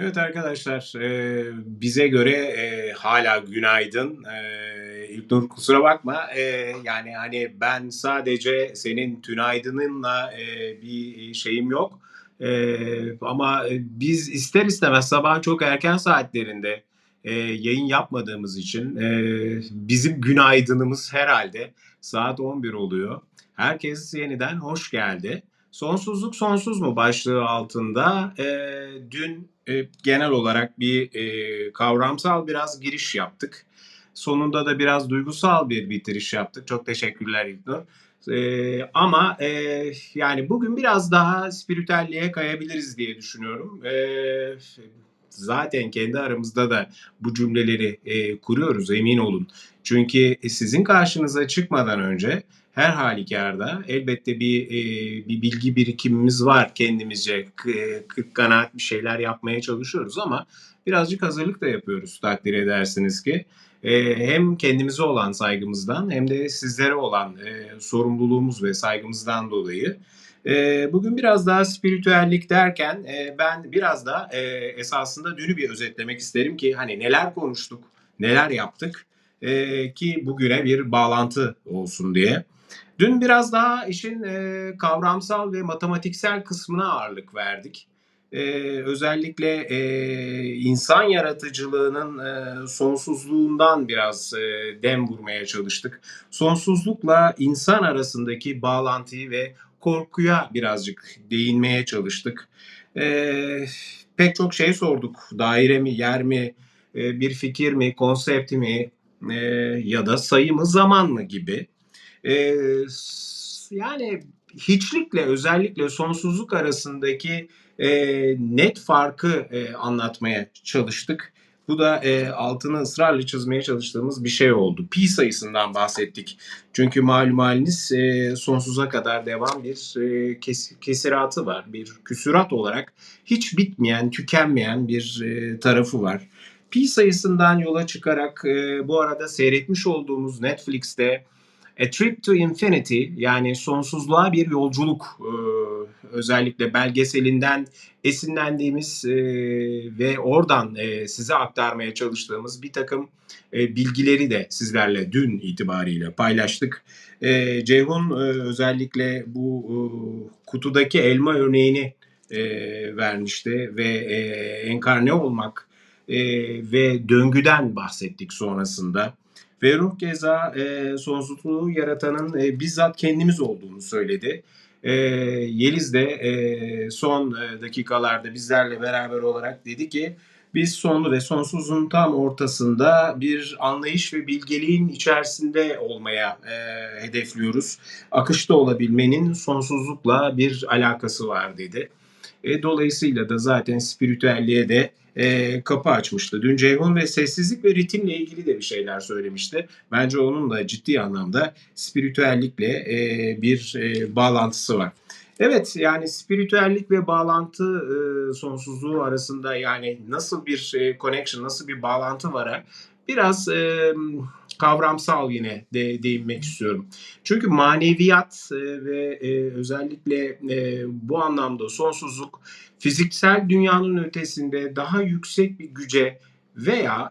Evet arkadaşlar, eee, bize göre, eee, hâlâ günaydın. Eee, İlknur kusura bakma. Eee, yani, hani, ben sadece senin tünaydınınla, eee, bir şeyim yok. Eee, ama, biz ister istemez sabahın çok erken saatlerinde, eee, yayın yapmadığımız için, eee, bizim günaydınımız herhâlde saat 11 oluyor. Herkes yeniden hoş geldi. "Sonsuzluk sonsuz mu?" başlığı altında, eee, dün, eee, genel olarak bir, eee, kavramsal biraz giriş yaptık. Sonunda da biraz duygusal bir bitiriş yaptık. Çok teşekkürler İlknur. Eee, ama, eee, yani, bugün biraz daha spiritüelliğe kayabiliriz diye düşünüyorum. Eee, zaten kendi aramızda da bu cümleleri, eee, kuruyoruz, emin olun. Çünkü, sizin karşınıza çıkmadan önce her hâlükârda elbette bir, eee, bir bilgi birikimimiz var kendimizce. Kırk kanaat bir şeyler yapmaya çalışıyoruz ama birazcık hazırlık da yapıyoruz takdir edersiniz ki. Eee, hem kendimize olan saygımızdan hem de sizlere olan, eee, sorumluluğumuz ve saygımızdan dolayı. Eee, bugün biraz daha spiritüellik derken, eee, ben biraz da, eee, esasında dünü bir özetlemek isterim ki, hani, neler konuştuk, neler yaptık, eee, ki bugüne bir bağlantı olsun diye. Dün biraz daha işin, eee, kavramsal ve matematiksel kısmına ağırlık verdik. Eee, özellikle, eee, insan yaratıcılığının, eee, sonsuzluğundan biraz, eee, dem vurmaya çalıştık. Sonsuzlukla insan arasındaki bağlantıyı ve korkuya birazcık değinmeye çalıştık. Eee, pek çok şey sorduk. Daire mi, yer mi, eee, bir fikir mi, konsept mi, eee, ya da sayı mı, zaman mı gibi. S yani, hiçlikle özellikle sonsuzluk arasındaki, eee, net farkı, eee, anlatmaya çalıştık. Bu da, eee, altını ısrarla çizmeye çalıştığımız bir şey oldu. Pi sayısından bahsettik. Çünkü malum hâliniz, eee, sonsuza kadar devam bir, eee, kes kesiratı var. Bir küsurat olarak hiç bitmeyen, tükenmeyen bir, eee, tarafı var. Pi sayısından yola çıkarak, eee, bu arada seyretmiş olduğumuz Netflix'te A Trip to Infinity yani Sonsuzluğa Bir Yolculuk, ııı, özellikle belgeselinden esinlendiğimiz, eee, ve oradan, eee, size aktarmaya çalıştığımız birtakım, eee, bilgileri de sizlerle dün itibariyle paylaştık. Eee, Ceyhun, eee, özellikle bu, uuu, kutudaki elma örneğini, eee, vermişti ve, eee, enkarne olmak, eee, ve döngüden bahsettik sonrasında. Ve keza, eee, sonsuzluğu yaratanın, eee, bizzat kendimiz olduğunu söyledi. Eee, Yeliz de, eee, son, eee, dakikalarda bizlerle beraber olarak dedi ki, "Biz sonlu ve sonsuzun tam ortasında bir anlayış ve bilgeliğin içerisinde olmaya, eee, hedefliyoruz. Akışta olabilmenin sonsuzlukla bir alakası var." dedi. Eee, dolayısıyla da zaten spiritüelliğe de, eee, kapı açmıştı. Dün Ceyhun ve sessizlik ve ritimle ilgili de bir şeyler söylemişti. Bence onun da ciddi anlamda spiritüellikle, eee, bir, eee, bağlantısı var. Evet, yani, spiritüellik ve bağlantı, ııı, sonsuzluğu arasında, yani, nasıl bir, eee, connection, nasıl bir bağlantı vara biraz, emm, kavramsal yine de değinmek istiyorum. Çünkü maneviyat, eee, ve, eee, özellikle, eee, bu anlamda sonsuzluk fiziksel dünyanın ötesinde daha yüksek bir güce veya,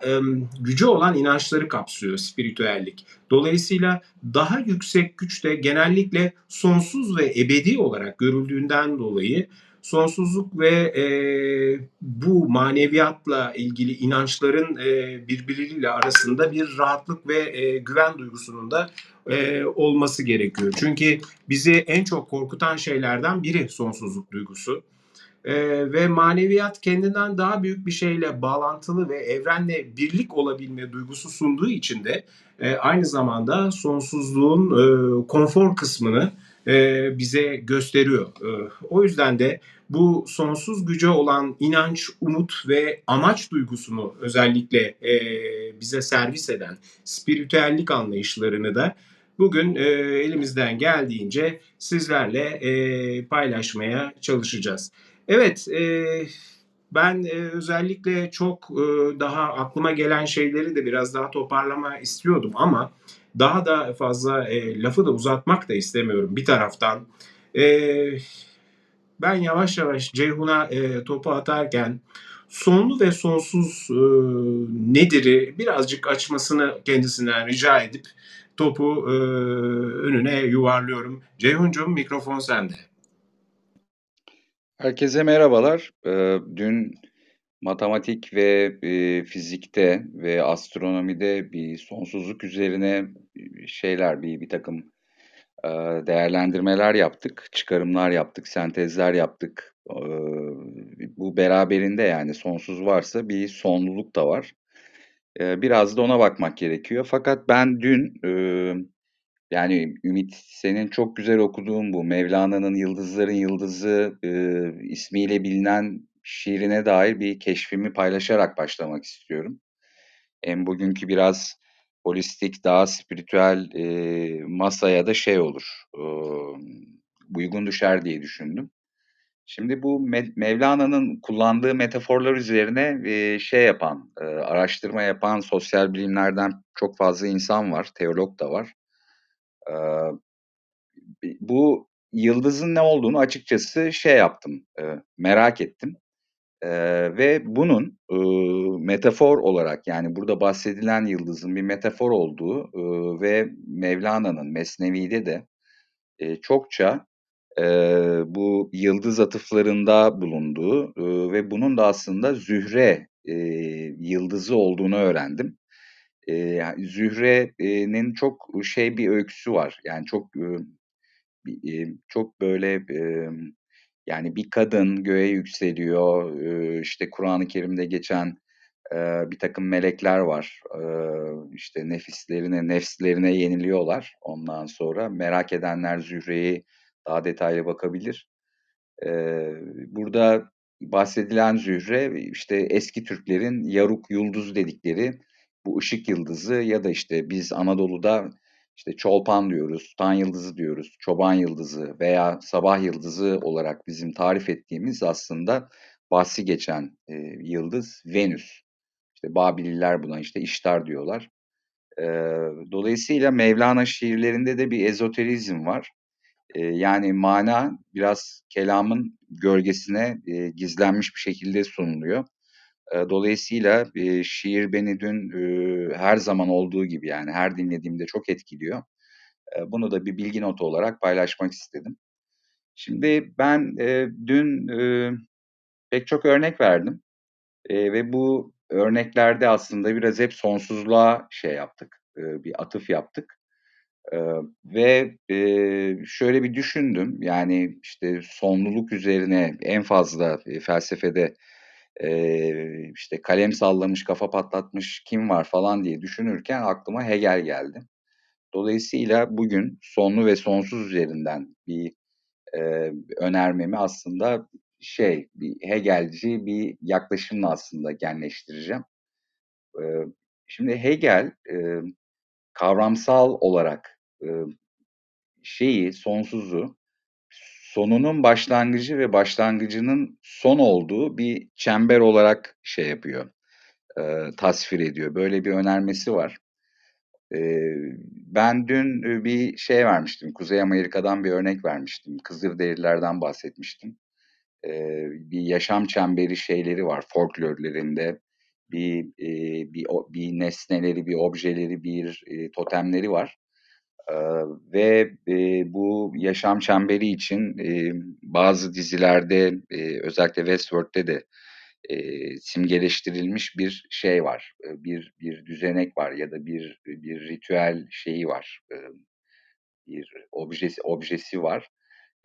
güce olan inançları kapsıyor spiritüellik. Dolayısıyla daha yüksek güç de genellikle sonsuz ve ebedi olarak görüldüğünden dolayı sonsuzluk ve, eee, bu maneviyatla ilgili inançların, eee, birbirleriyle arasında bir rahatlık ve, eee, güven duygusunun da, eee, olması gerekiyor. Çünkü bizi en çok korkutan şeylerden biri sonsuzluk duygusu. Eee, ve maneviyat kendinden daha büyük bir şeyle bağlantılı ve evrenle birlik olabilme duygusu sunduğu için de, eee, aynı zamanda sonsuzluğun, eee, konfor kısmını, eee, bize gösteriyor. Iıı, o yüzden de bu sonsuz güce olan inanç, umut ve amaç duygusunu özellikle, eee, bize servis eden spiritüellik anlayışlarını da bugün, elimizden geldiğince sizlerle, paylaşmaya çalışacağız. Evet, ben, özellikle çok, daha aklıma gelen şeyleri de biraz daha toparlamak istiyordum ama daha da fazla, eee, lafı da uzatmak da istemiyorum bir taraftan. Eee, ben yavaş yavaş Ceyhun'a, eee, topu atarken sonlu ve sonsuz e, nedir'i birazcık açmasını kendisinden rica edip topu e, önüne yuvarlıyorum. Ceyhun'cum mikrofon sende. Herkese merhabalar. Ee, dün matematik ve e, fizikte ve astronomide bir sonsuzluk üzerine şeyler, bir bir takım e, değerlendirmeler yaptık, çıkarımlar yaptık, sentezler yaptık. E, bu beraberinde yani sonsuz varsa bir sonluluk da var. E, biraz da ona bakmak gerekiyor. Fakat ben dün e, yani Ümit senin çok güzel okuduğun bu Mevlana'nın Yıldızların Yıldızı e, ismiyle bilinen şiirine dair bir keşfimi paylaşarak başlamak istiyorum. Hem bugünkü biraz holistik, daha spiritüel e, masaya da şey olur, e, uygun düşer diye düşündüm. Şimdi bu Mevlana'nın kullandığı metaforlar üzerine şey yapan, araştırma yapan sosyal bilimlerden çok fazla insan var, teolog da var. Bu yıldızın ne olduğunu açıkçası şey yaptım, merak ettim. E, ve bunun e, metafor olarak yani burada bahsedilen yıldızın bir metafor olduğu e, ve Mevlana'nın Mesnevi'de de e, çokça e, bu yıldız atıflarında bulunduğu e, ve bunun da aslında Zühre e, yıldızı olduğunu öğrendim. E, Zühre'nin çok şey bir öyküsü var. Yani çok e, çok böyle yani bir kadın göğe yükseliyor. işte Kur'an-ı Kerim'de geçen bir takım melekler var. işte nefislerine, nefslerine yeniliyorlar. Ondan sonra merak edenler Zühre'yi daha detaylı bakabilir. burada bahsedilen Zühre işte eski Türklerin Yaruk Yıldız dedikleri bu ışık yıldızı ya da işte biz Anadolu'da işte çolpan diyoruz, tan yıldızı diyoruz, çoban yıldızı veya sabah yıldızı olarak bizim tarif ettiğimiz aslında bahsi geçen e, yıldız Venüs. İşte Babililer buna işte iştar diyorlar. E, dolayısıyla Mevlana şiirlerinde de bir ezoterizm var. E, yani mana biraz kelamın gölgesine e, gizlenmiş bir şekilde sunuluyor. Dolayısıyla şiir beni dün her zaman olduğu gibi yani her dinlediğimde çok etkiliyor. Bunu da bir bilgi notu olarak paylaşmak istedim. Şimdi ben dün pek çok örnek verdim ve bu örneklerde aslında biraz hep sonsuzluğa şey yaptık, bir atıf yaptık. E, ve e, şöyle bir düşündüm yani işte sonluluk üzerine en fazla e, felsefede e, işte kalem sallamış, kafa patlatmış kim var falan diye düşünürken aklıma Hegel geldi. Dolayısıyla bugün sonlu ve sonsuz üzerinden bir e, önermemi aslında şey, bir Hegelci bir yaklaşımla aslında genleştireceğim. E, şimdi Hegel e, kavramsal olarak e, şeyi, sonsuzu sonunun başlangıcı ve başlangıcının son olduğu bir çember olarak şey yapıyor, e, tasvir ediyor. Böyle bir önermesi var. E, ben dün bir şey vermiştim, Kuzey Amerika'dan bir örnek vermiştim. Kızılderililerden bahsetmiştim. E, bir yaşam çemberi şeyleri var folklorlarında. Bir, e, bir, bir nesneleri, bir objeleri, bir e, totemleri var. Ve e, bu yaşam çemberi için e, bazı dizilerde e, özellikle Westworld'de de e, simgeleştirilmiş bir şey var. E, bir bir düzenek var ya da bir bir ritüel şeyi var. E, bir objesi objesi var.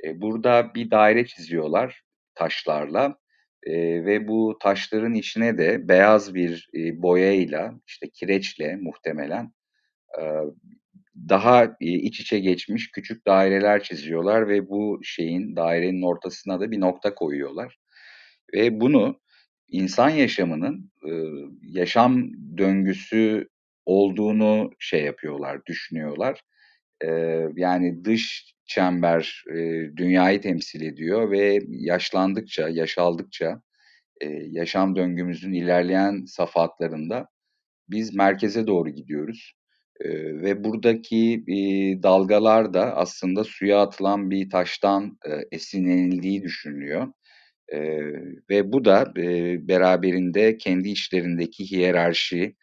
E, burada bir daire çiziyorlar taşlarla e, ve bu taşların içine de beyaz bir e, boyayla işte kireçle muhtemelen e, daha iç içe geçmiş küçük daireler çiziyorlar ve bu şeyin dairenin ortasına da bir nokta koyuyorlar. Ve bunu insan yaşamının yaşam döngüsü olduğunu şey yapıyorlar, düşünüyorlar. Yani dış çember dünyayı temsil ediyor ve yaşlandıkça, yaşaldıkça yaşam döngümüzün ilerleyen safhatlarında biz merkeze doğru gidiyoruz ve buradaki e, dalgalar da aslında suya atılan bir taştan e, esinlenildiği düşünülüyor. Eee, ve bu da eee, beraberinde kendi içlerindeki hiyerarşi,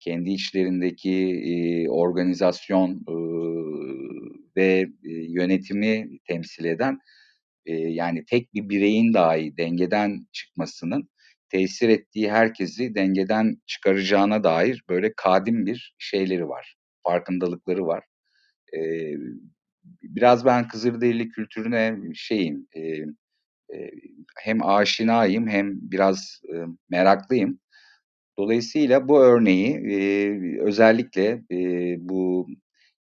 kendi içlerindeki eee, organizasyon eee, ve eee, yönetimi temsil eden eee, yani tek bir bireyin dahi dengeden çıkmasının tesir ettiği herkesi dengeden çıkaracağına dair böyle kadim bir şeyleri var, farkındalıkları var. Biraz ben Kızılderili kültürüne şeyim, hem aşinayım hem biraz meraklıyım. Dolayısıyla bu örneği özellikle bu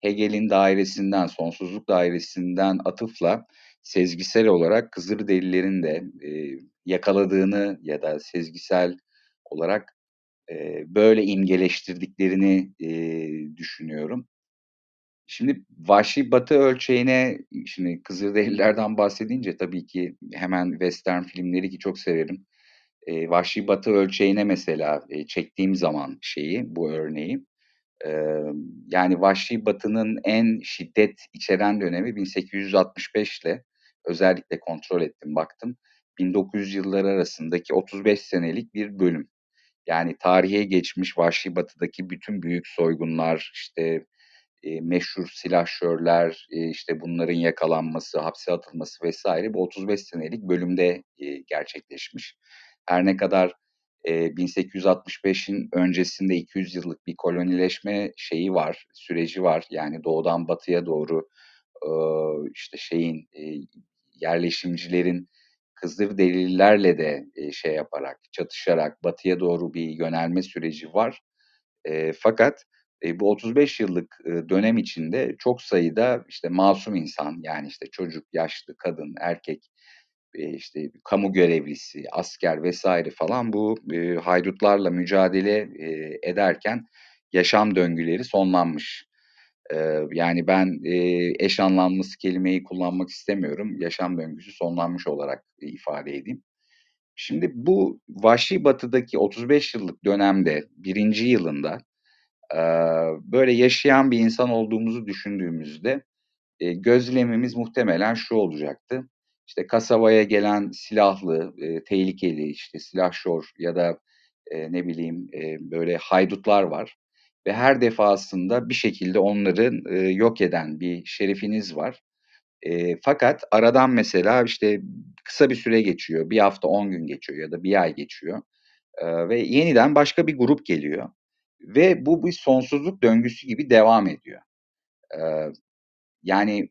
Hegel'in dairesinden, sonsuzluk dairesinden atıfla sezgisel olarak Kızılderililerin de eee, yakaladığını ya da sezgisel olarak eee, böyle imgeleştirdiklerini eee, düşünüyorum. Şimdi Vahşi Batı ölçeğine, şimdi Kızılderililerden bahsedince tabii ki hemen western filmleri ki çok severim. Eee, Vahşi Batı ölçeğine mesela eee, çektiğim zaman şeyi, bu örneği, yani Vahşi Batı'nın en şiddet içeren dönemi 1865 ile özellikle kontrol ettim, baktım. 1900 yılları arasındaki 35 senelik bir bölüm. Yani tarihe geçmiş Vahşi Batı'daki bütün büyük soygunlar, işte eee, meşhur silahşörler, eee, işte bunların yakalanması, hapse atılması vesaire bu 35 senelik bölümde eee, gerçekleşmiş. Her ne kadar 1865'in öncesinde 200 yıllık bir kolonileşme şeyi var, süreci var. Yani doğudan batıya doğru işte şeyin yerleşimcilerin Kızılderililerle de eee, şey yaparak, çatışarak batıya doğru bir yönelme süreci var. Fakat bu 35 yıllık dönem içinde çok sayıda işte masum insan yani işte çocuk, yaşlı, kadın, erkek, işte kamu görevlisi, asker vesaire falan bu eee, haydutlarla mücadele eee, ederken yaşam döngüleri sonlanmış. Eee, yani ben eee, eş anlamlısı kelimeyi kullanmak istemiyorum. Yaşam döngüsü sonlanmış olarak ifade edeyim. Şimdi bu Vahşi Batı'daki 35 yıllık dönemde 1. yılında eee, böyle yaşayan bir insan olduğumuzu düşündüğümüzde eee, gözlemimiz muhtemelen şu olacaktı. İşte kasabaya gelen silahlı, eee, tehlikeli, işte silahşor ya da eee, ne bileyim eee, böyle haydutlar var ve her defasında bir şekilde onları eee, yok eden bir şerifiniz var. Eee, fakat aradan mesela işte kısa bir süre geçiyor, 1 hafta 10 gün geçiyor ya da 1 ay geçiyor eee, ve yeniden başka bir grup geliyor ve bu bir sonsuzluk döngüsü gibi devam ediyor. Eee, yani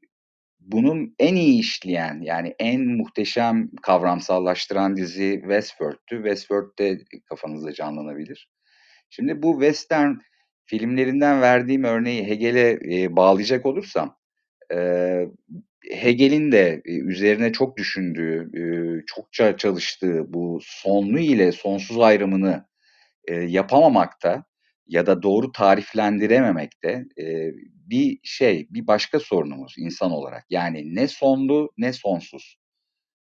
bunun en iyi işleyen, yani en muhteşem kavramsallaştıran dizi Westworld'tü. Westworld de kafanızda canlanabilir. Şimdi bu western filmlerinden verdiğim örneği Hegel'e eee, bağlayacak olursam, eee, Hegel'in de eee, üzerine çok düşündüğü, eee, çokça çalıştığı bu sonlu ile sonsuz ayrımını eee, yapamamakta ya da doğru tariflendirememekte eee, bir şey, bir başka sorunumuz insan olarak. Yani ne sonlu ne sonsuz.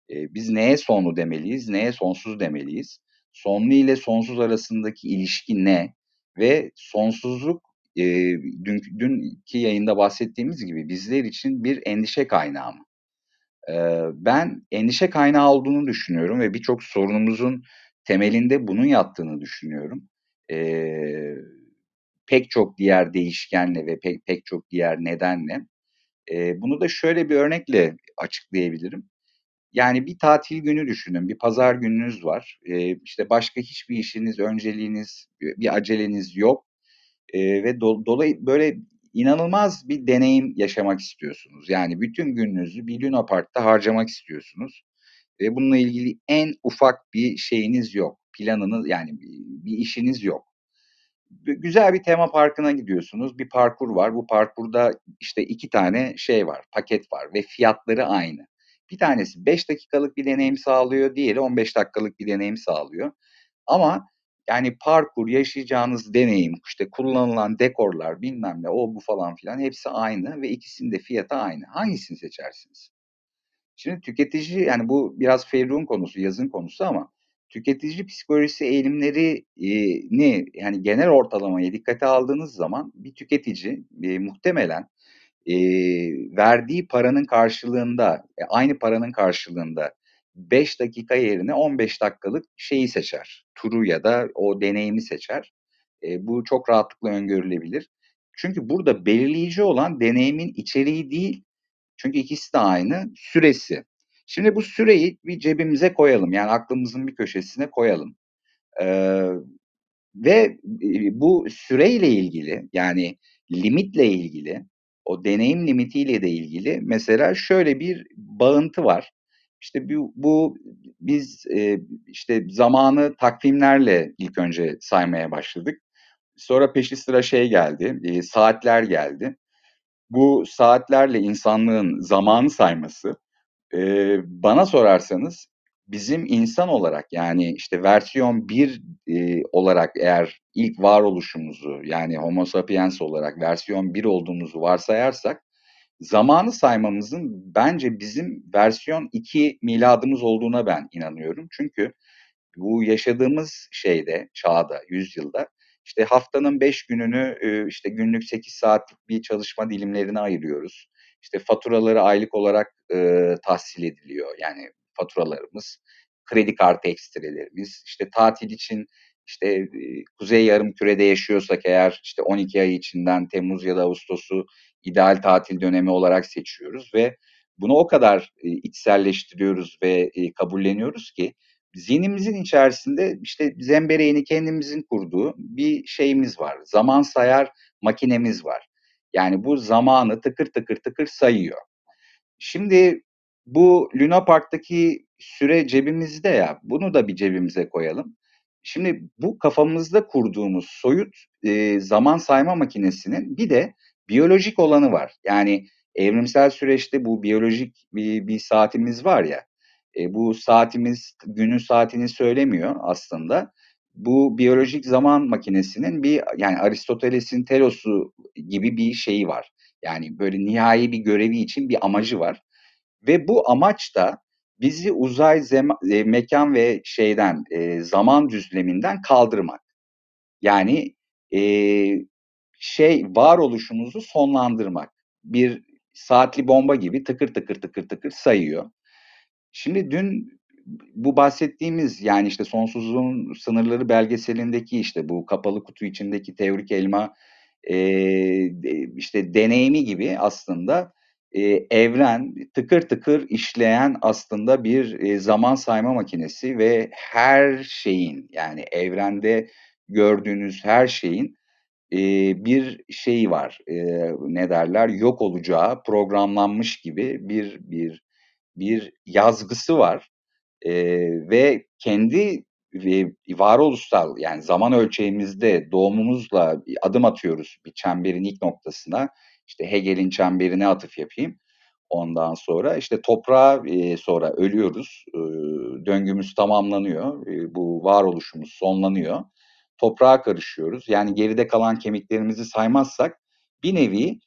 Eee, biz neye sonlu demeliyiz, neye sonsuz demeliyiz? Sonlu ile sonsuz arasındaki ilişki ne? Ve sonsuzluk eee, dünkü dünkü yayında bahsettiğimiz gibi bizler için bir endişe kaynağı mı? Eee, ben endişe kaynağı olduğunu düşünüyorum ve birçok sorunumuzun temelinde bunun yattığını düşünüyorum. Eee, pek çok diğer değişkenle ve pek pek çok diğer nedenle. Eee, bunu da şöyle bir örnekle açıklayabilirim. Yani bir tatil günü düşünün, bir pazar gününüz var. Eee, işte başka hiçbir işiniz, önceliğiniz, bir aceleniz yok eee, ve do dolay böyle inanılmaz bir deneyim yaşamak istiyorsunuz. Yani bütün gününüzü bir Luna Park'ta harcamak istiyorsunuz ve bununla ilgili en ufak bir şeyiniz yok. Planınız yani bir işiniz yok. Gü güzel bir tema parkına gidiyorsunuz. Bir parkur var. Bu parkurda işte 2 tane şey var, paket var ve fiyatları aynı. Bir tanesi 5 dakikalık bir deneyim sağlıyor, diğeri 15 dakikalık bir deneyim sağlıyor. Ama yani parkur, yaşayacağınız deneyim, işte kullanılan dekorlar, bilmem ne, o bu falan filan hepsi aynı ve ikisinin de fiyatı aynı. Hangisini seçersiniz? Şimdi tüketici yani bu biraz Ferruh'un konusu, yazın konusu ama tüketici psikolojisi eğilimleri eee, ni yani genel ortalamayı dikkate aldığınız zaman bir tüketici eee, muhtemelen eee, verdiği paranın karşılığında, e, aynı paranın karşılığında 5 dakika yerine 15 dakikalık şeyi seçer. Turu ya da o deneyimi seçer. E, bu çok rahatlıkla öngörülebilir. Çünkü burada belirleyici olan deneyimin içeriği değil. Çünkü ikisi de aynı süresi. Şimdi bu süreyi bir cebimize koyalım. Yani aklımızın bir köşesine koyalım. Ee, ve bu süreyle ilgili yani limitle ilgili o deneyim limitiyle de ilgili mesela şöyle bir bağıntı var. İşte bu, bu biz e, işte zamanı takvimlerle ilk önce saymaya başladık. Sonra peşi sıra şey geldi, e, saatler geldi. Bu saatlerle insanlığın zamanı sayması e, bana sorarsanız bizim insan olarak yani işte versiyon 1 e, olarak eğer ilk varoluşumuzu yani homo sapiens olarak versiyon 1 olduğumuzu varsayarsak zamanı saymamızın bence bizim versiyon 2 miladımız olduğuna ben inanıyorum. Çünkü bu yaşadığımız şeyde, çağda, yüzyılda işte haftanın 5 gününü işte günlük 8 saatlik bir çalışma dilimlerine ayırıyoruz. İşte faturaları aylık olarak e, tahsil ediliyor. Yani faturalarımız, kredi kartı ekstrelerimiz, işte tatil için işte kuzey yarım kürede yaşıyorsak eğer işte 12 ay içinden Temmuz ya da Ağustos'u ideal tatil dönemi olarak seçiyoruz ve bunu o kadar içselleştiriyoruz ve kabulleniyoruz ki zihnimizin içerisinde işte zembereğini kendimizin kurduğu bir şeyimiz var. Zaman sayar makinemiz var. Yani bu zamanı tıkır tıkır tıkır sayıyor. Şimdi bu Luna Park'taki süre cebimizde ya, bunu da bir cebimize koyalım. Şimdi bu kafamızda kurduğumuz soyut e, zaman sayma makinesinin bir de biyolojik olanı var. Yani evrimsel süreçte bu biyolojik bir, bir saatimiz var ya, e, bu saatimiz günün saatini söylemiyor aslında. Bu biyolojik zaman makinesinin bir yani Aristoteles'in telosu gibi bir şeyi var. Yani böyle nihai bir görevi için bir amacı var. Ve bu amaç da bizi uzay, zema, e, mekan ve şeyden e, zaman düzleminden kaldırmak. Yani e, şey varoluşumuzu sonlandırmak. Bir saatli bomba gibi tıkır tıkır tıkır tıkır sayıyor. Şimdi dün bu bahsettiğimiz yani işte sonsuzluğun sınırları belgeselindeki işte bu kapalı kutu içindeki teorik elma e, işte deneyimi gibi aslında e, evren tıkır tıkır işleyen aslında bir e, zaman sayma makinesi ve her şeyin yani evrende gördüğünüz her şeyin e, bir şeyi var. E, ne derler? Yok olacağı programlanmış gibi bir bir bir yazgısı var e, ve kendi ve varoluşsal yani zaman ölçeğimizde doğumumuzla adım atıyoruz bir çemberin ilk noktasına. İşte Hegel'in çemberine atıf yapayım. Ondan sonra işte toprağa e, sonra ölüyoruz. E, döngümüz tamamlanıyor. E, bu varoluşumuz sonlanıyor. Toprağa karışıyoruz. Yani geride kalan kemiklerimizi saymazsak bir nevi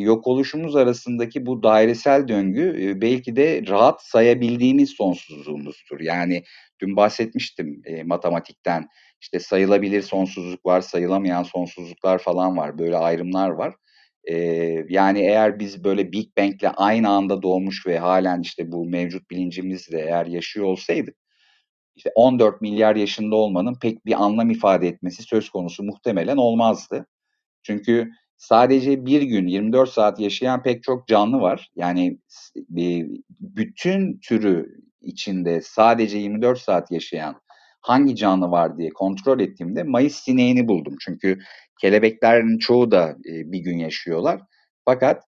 yok oluşumuz arasındaki bu dairesel döngü belki de rahat sayabildiğimiz sonsuzluğumuzdur. Yani dün bahsetmiştim matematikten. İşte sayılabilir sonsuzluk var, sayılamayan sonsuzluklar falan var. Böyle ayrımlar var. E, yani eğer biz böyle Big Bang'le aynı anda doğmuş ve halen işte bu mevcut bilincimizle eğer yaşıyor olsaydık işte 14 milyar yaşında olmanın pek bir anlam ifade etmesi söz konusu muhtemelen olmazdı. Çünkü sadece bir gün 24 saat yaşayan pek çok canlı var. Yani bütün türü içinde sadece 24 saat yaşayan hangi canlı var diye kontrol ettiğimde Mayıs sineğini buldum. Çünkü kelebeklerin çoğu da bir gün yaşıyorlar. Fakat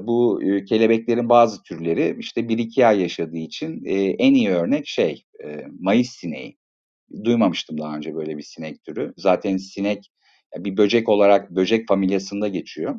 bu kelebeklerin bazı türleri işte 1-2 ay yaşadığı için en iyi örnek şey Mayıs sineği. Duymamıştım daha önce böyle bir sinek türü. Zaten sinek bir böcek olarak böcek familyasında geçiyor.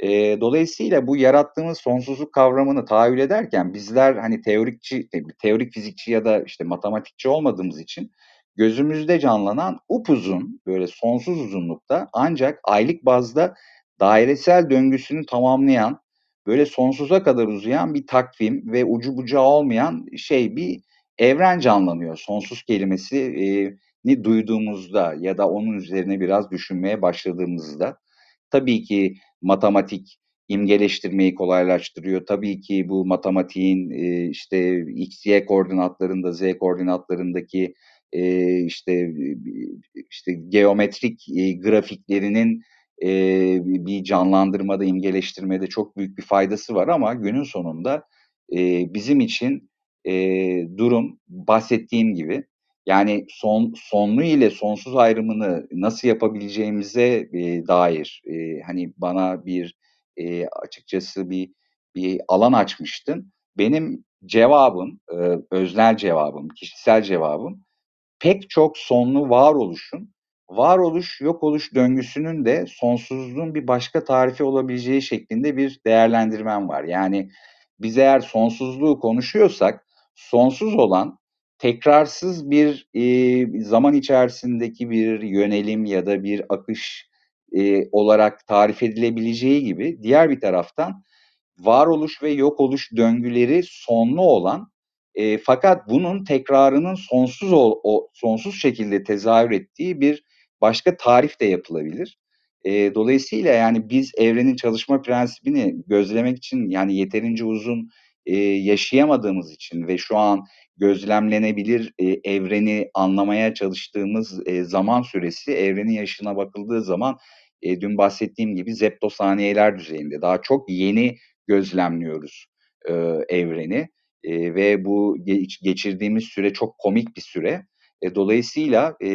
E, dolayısıyla bu yarattığımız sonsuzluk kavramını tahayyül ederken bizler hani teorikçi, teorik fizikçi ya da işte matematikçi olmadığımız için gözümüzde canlanan upuzun böyle sonsuz uzunlukta ancak aylık bazda dairesel döngüsünü tamamlayan böyle sonsuza kadar uzayan bir takvim ve ucu bucağı olmayan şey bir evren canlanıyor. Sonsuz kelimesi e, ni duyduğumuzda ya da onun üzerine biraz düşünmeye başladığımızda tabii ki matematik imgeleştirmeyi kolaylaştırıyor. Tabii ki bu matematiğin e, işte x, y koordinatlarında, z koordinatlarındaki e, işte işte geometrik e, grafiklerinin e, bir canlandırmada, imgeleştirmede çok büyük bir faydası var ama günün sonunda bizim için durum bahsettiğim gibi yani son sonlu ile sonsuz ayrımını nasıl yapabileceğimize e, dair e, hani bana bir e, açıkçası bir bir alan açmıştın. Benim cevabım, e, öznel cevabım, kişisel cevabım pek çok sonlu varoluşun, varoluş yok oluş döngüsünün de sonsuzluğun bir başka tarifi olabileceği şeklinde bir değerlendirmem var. Yani biz eğer sonsuzluğu konuşuyorsak sonsuz olan tekrarsız bir e, zaman içerisindeki bir yönelim ya da bir akış e, olarak tarif edilebileceği gibi diğer bir taraftan varoluş ve yok oluş döngüleri sonlu olan e, fakat bunun tekrarının sonsuz o, o sonsuz şekilde tezahür ettiği bir başka tarif de yapılabilir. E, dolayısıyla yani biz evrenin çalışma prensibini gözlemek için yani yeterince uzun e, yaşayamadığımız için ve şu an gözlemlenebilir e, evreni anlamaya çalıştığımız e, zaman süresi evrenin yaşına bakıldığı zaman e, dün bahsettiğim gibi zeptosaniyeler düzeyinde daha çok yeni gözlemliyoruz e, evreni e, ve bu geç, geçirdiğimiz süre çok komik bir süre. E, dolayısıyla e,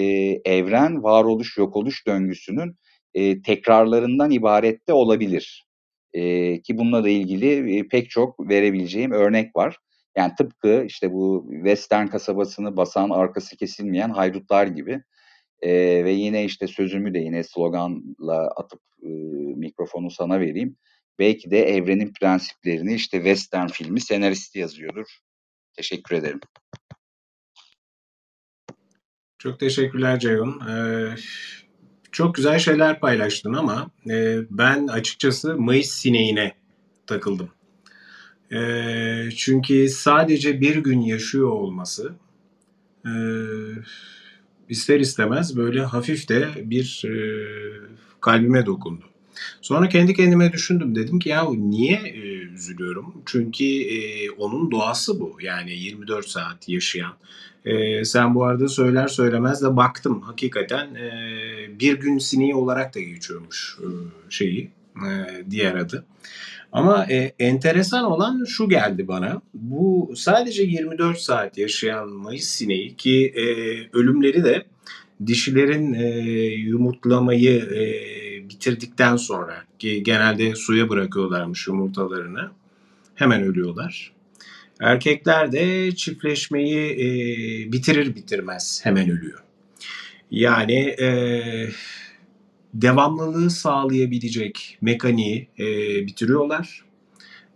evren varoluş yok oluş döngüsünün e, tekrarlarından ibaret de olabilir. E, ki bununla da ilgili e, pek çok verebileceğim örnek var. Yani tıpkı işte bu Western kasabasını basan arkası kesilmeyen haydutlar gibi. E, ve yine işte sözümü de yine sloganla atıp e, mikrofonu sana vereyim. Belki de evrenin prensiplerini işte Western filmi senaristi yazıyordur. Teşekkür ederim. Çok teşekkürler Ceyhun. Ee, çok güzel şeyler paylaştın ama e, ben açıkçası Mayıs sineğine takıldım. E, çünkü sadece bir gün yaşıyor olması e, ister istemez böyle hafif de bir e, kalbime dokundu. Sonra kendi kendime düşündüm. Dedim ki ya niye e, üzülüyorum? Çünkü e, onun doğası bu. Yani 24 saat yaşayan. E, sen bu arada söyler söylemez de baktım. Hakikaten e, bir gün sineği olarak da geçiyormuş e, şeyi. E, diğer adı. Ama e, enteresan olan şu geldi bana. Bu sadece 24 saat yaşayan Mayıs sineği ki e, ölümleri de dişilerin e, yumurtlamayı e, bitirdikten sonra ki genelde suya bırakıyorlarmış yumurtalarını. Hemen ölüyorlar. Erkekler de çiftleşmeyi e, bitirir bitirmez hemen ölüyor. Yani e, devamlılığı sağlayabilecek mekaniği e, bitiriyorlar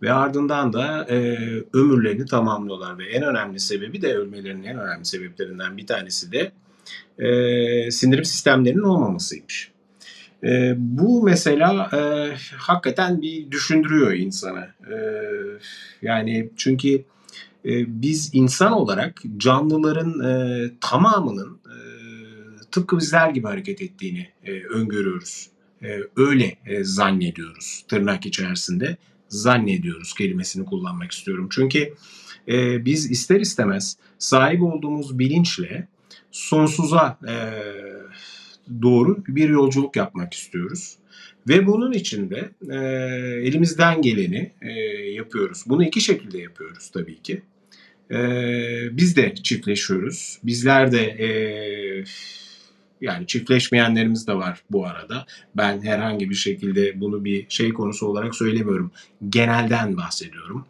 ve ardından da e, ömürlerini tamamlıyorlar ve en önemli sebebi de ölmelerinin en önemli sebeplerinden bir tanesi de e, sindirim sistemlerinin olmamasıymış. E, bu mesela e, hakikaten bir düşündürüyor insanı. E, yani çünkü e, biz insan olarak canlıların e, tamamının e, tıpkı bizler gibi hareket ettiğini e, öngörüyoruz. E, öyle e, zannediyoruz tırnak içerisinde zannediyoruz kelimesini kullanmak istiyorum. Çünkü e, biz ister istemez sahip olduğumuz bilinçle sonsuza e, doğru bir yolculuk yapmak istiyoruz. Ve bunun için de e, elimizden geleni e, yapıyoruz. Bunu iki şekilde yapıyoruz tabii ki. E, biz de çiftleşiyoruz. Bizler de e, yani çiftleşmeyenlerimiz de var bu arada. Ben herhangi bir şekilde bunu bir şey konusu olarak söylemiyorum. Genelden bahsediyorum.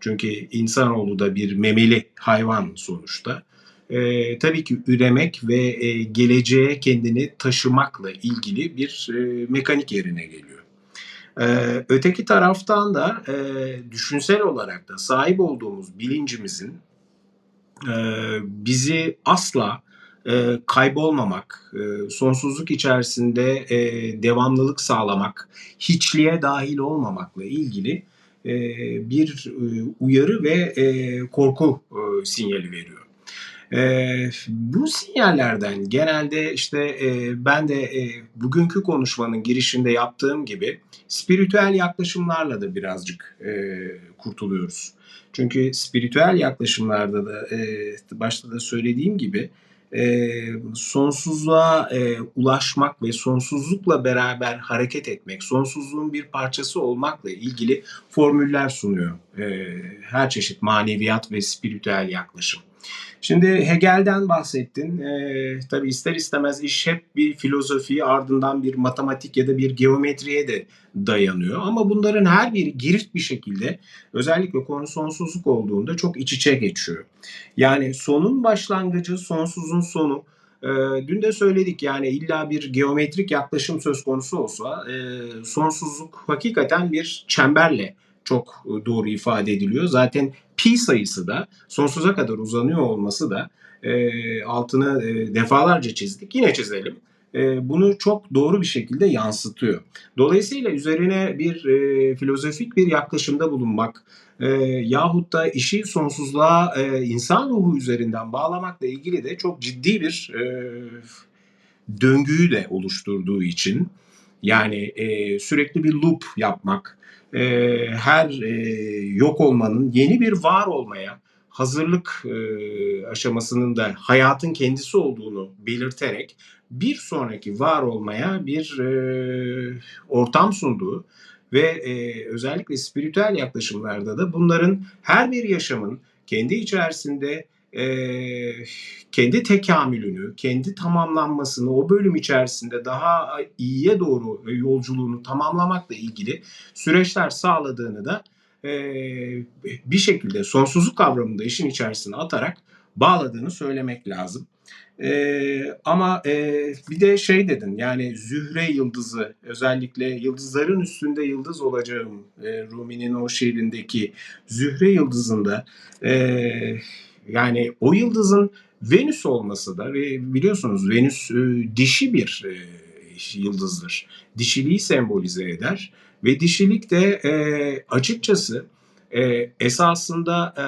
Çünkü insanoğlu da bir memeli hayvan sonuçta e, tabii ki üremek ve e, geleceğe kendini taşımakla ilgili bir e, mekanik yerine geliyor. E, öteki taraftan da e, düşünsel olarak da sahip olduğumuz bilincimizin e, bizi asla e, kaybolmamak, e, sonsuzluk içerisinde e, devamlılık sağlamak, hiçliğe dahil olmamakla ilgili e, bir e, uyarı ve e, korku e, sinyali veriyor. E, bu sinyallerden genelde işte e, ben de e, bugünkü konuşmanın girişinde yaptığım gibi spiritüel yaklaşımlarla da birazcık e, kurtuluyoruz. Çünkü spiritüel yaklaşımlarda da e, başta da söylediğim gibi e, sonsuzluğa e, ulaşmak ve sonsuzlukla beraber hareket etmek, sonsuzluğun bir parçası olmakla ilgili formüller sunuyor e, her çeşit maneviyat ve spiritüel yaklaşım. Şimdi Hegel'den bahsettin. Ee, tabii ister istemez iş hep bir filozofi ardından bir matematik ya da bir geometriye de dayanıyor. Ama bunların her biri girift bir şekilde özellikle konu sonsuzluk olduğunda çok iç içe geçiyor. Yani sonun başlangıcı, sonsuzun sonu. Ee, dün de söyledik yani illa bir geometrik yaklaşım söz konusu olsa e, sonsuzluk hakikaten bir çemberle çok doğru ifade ediliyor. Zaten pi sayısı da sonsuza kadar uzanıyor olması da e, altını e, defalarca çizdik. Yine çizelim. E, bunu çok doğru bir şekilde yansıtıyor. Dolayısıyla üzerine bir e, filozofik bir yaklaşımda bulunmak e, yahut da işi sonsuzluğa e, insan ruhu üzerinden bağlamakla ilgili de çok ciddi bir e, döngüyü de oluşturduğu için yani e, sürekli bir loop yapmak, e, her e, yok olmanın yeni bir var olmaya hazırlık e, aşamasının da hayatın kendisi olduğunu belirterek bir sonraki var olmaya bir e, ortam sunduğu ve e, özellikle spiritüel yaklaşımlarda da bunların her bir yaşamın kendi içerisinde e, kendi tekamülünü, kendi tamamlanmasını o bölüm içerisinde daha iyiye doğru yolculuğunu tamamlamakla ilgili süreçler sağladığını da e, bir şekilde sonsuzluk kavramında işin içerisine atarak bağladığını söylemek lazım. Ee, ama e, bir de şey dedin yani Zühre yıldızı özellikle yıldızların üstünde yıldız olacağım e, Rumi'nin o şiirindeki Zühre yıldızında e, yani o yıldızın Venüs olması da ve biliyorsunuz Venüs e, dişi bir e, yıldızdır. Dişiliği sembolize eder ve dişilik de e, açıkçası e, esasında e,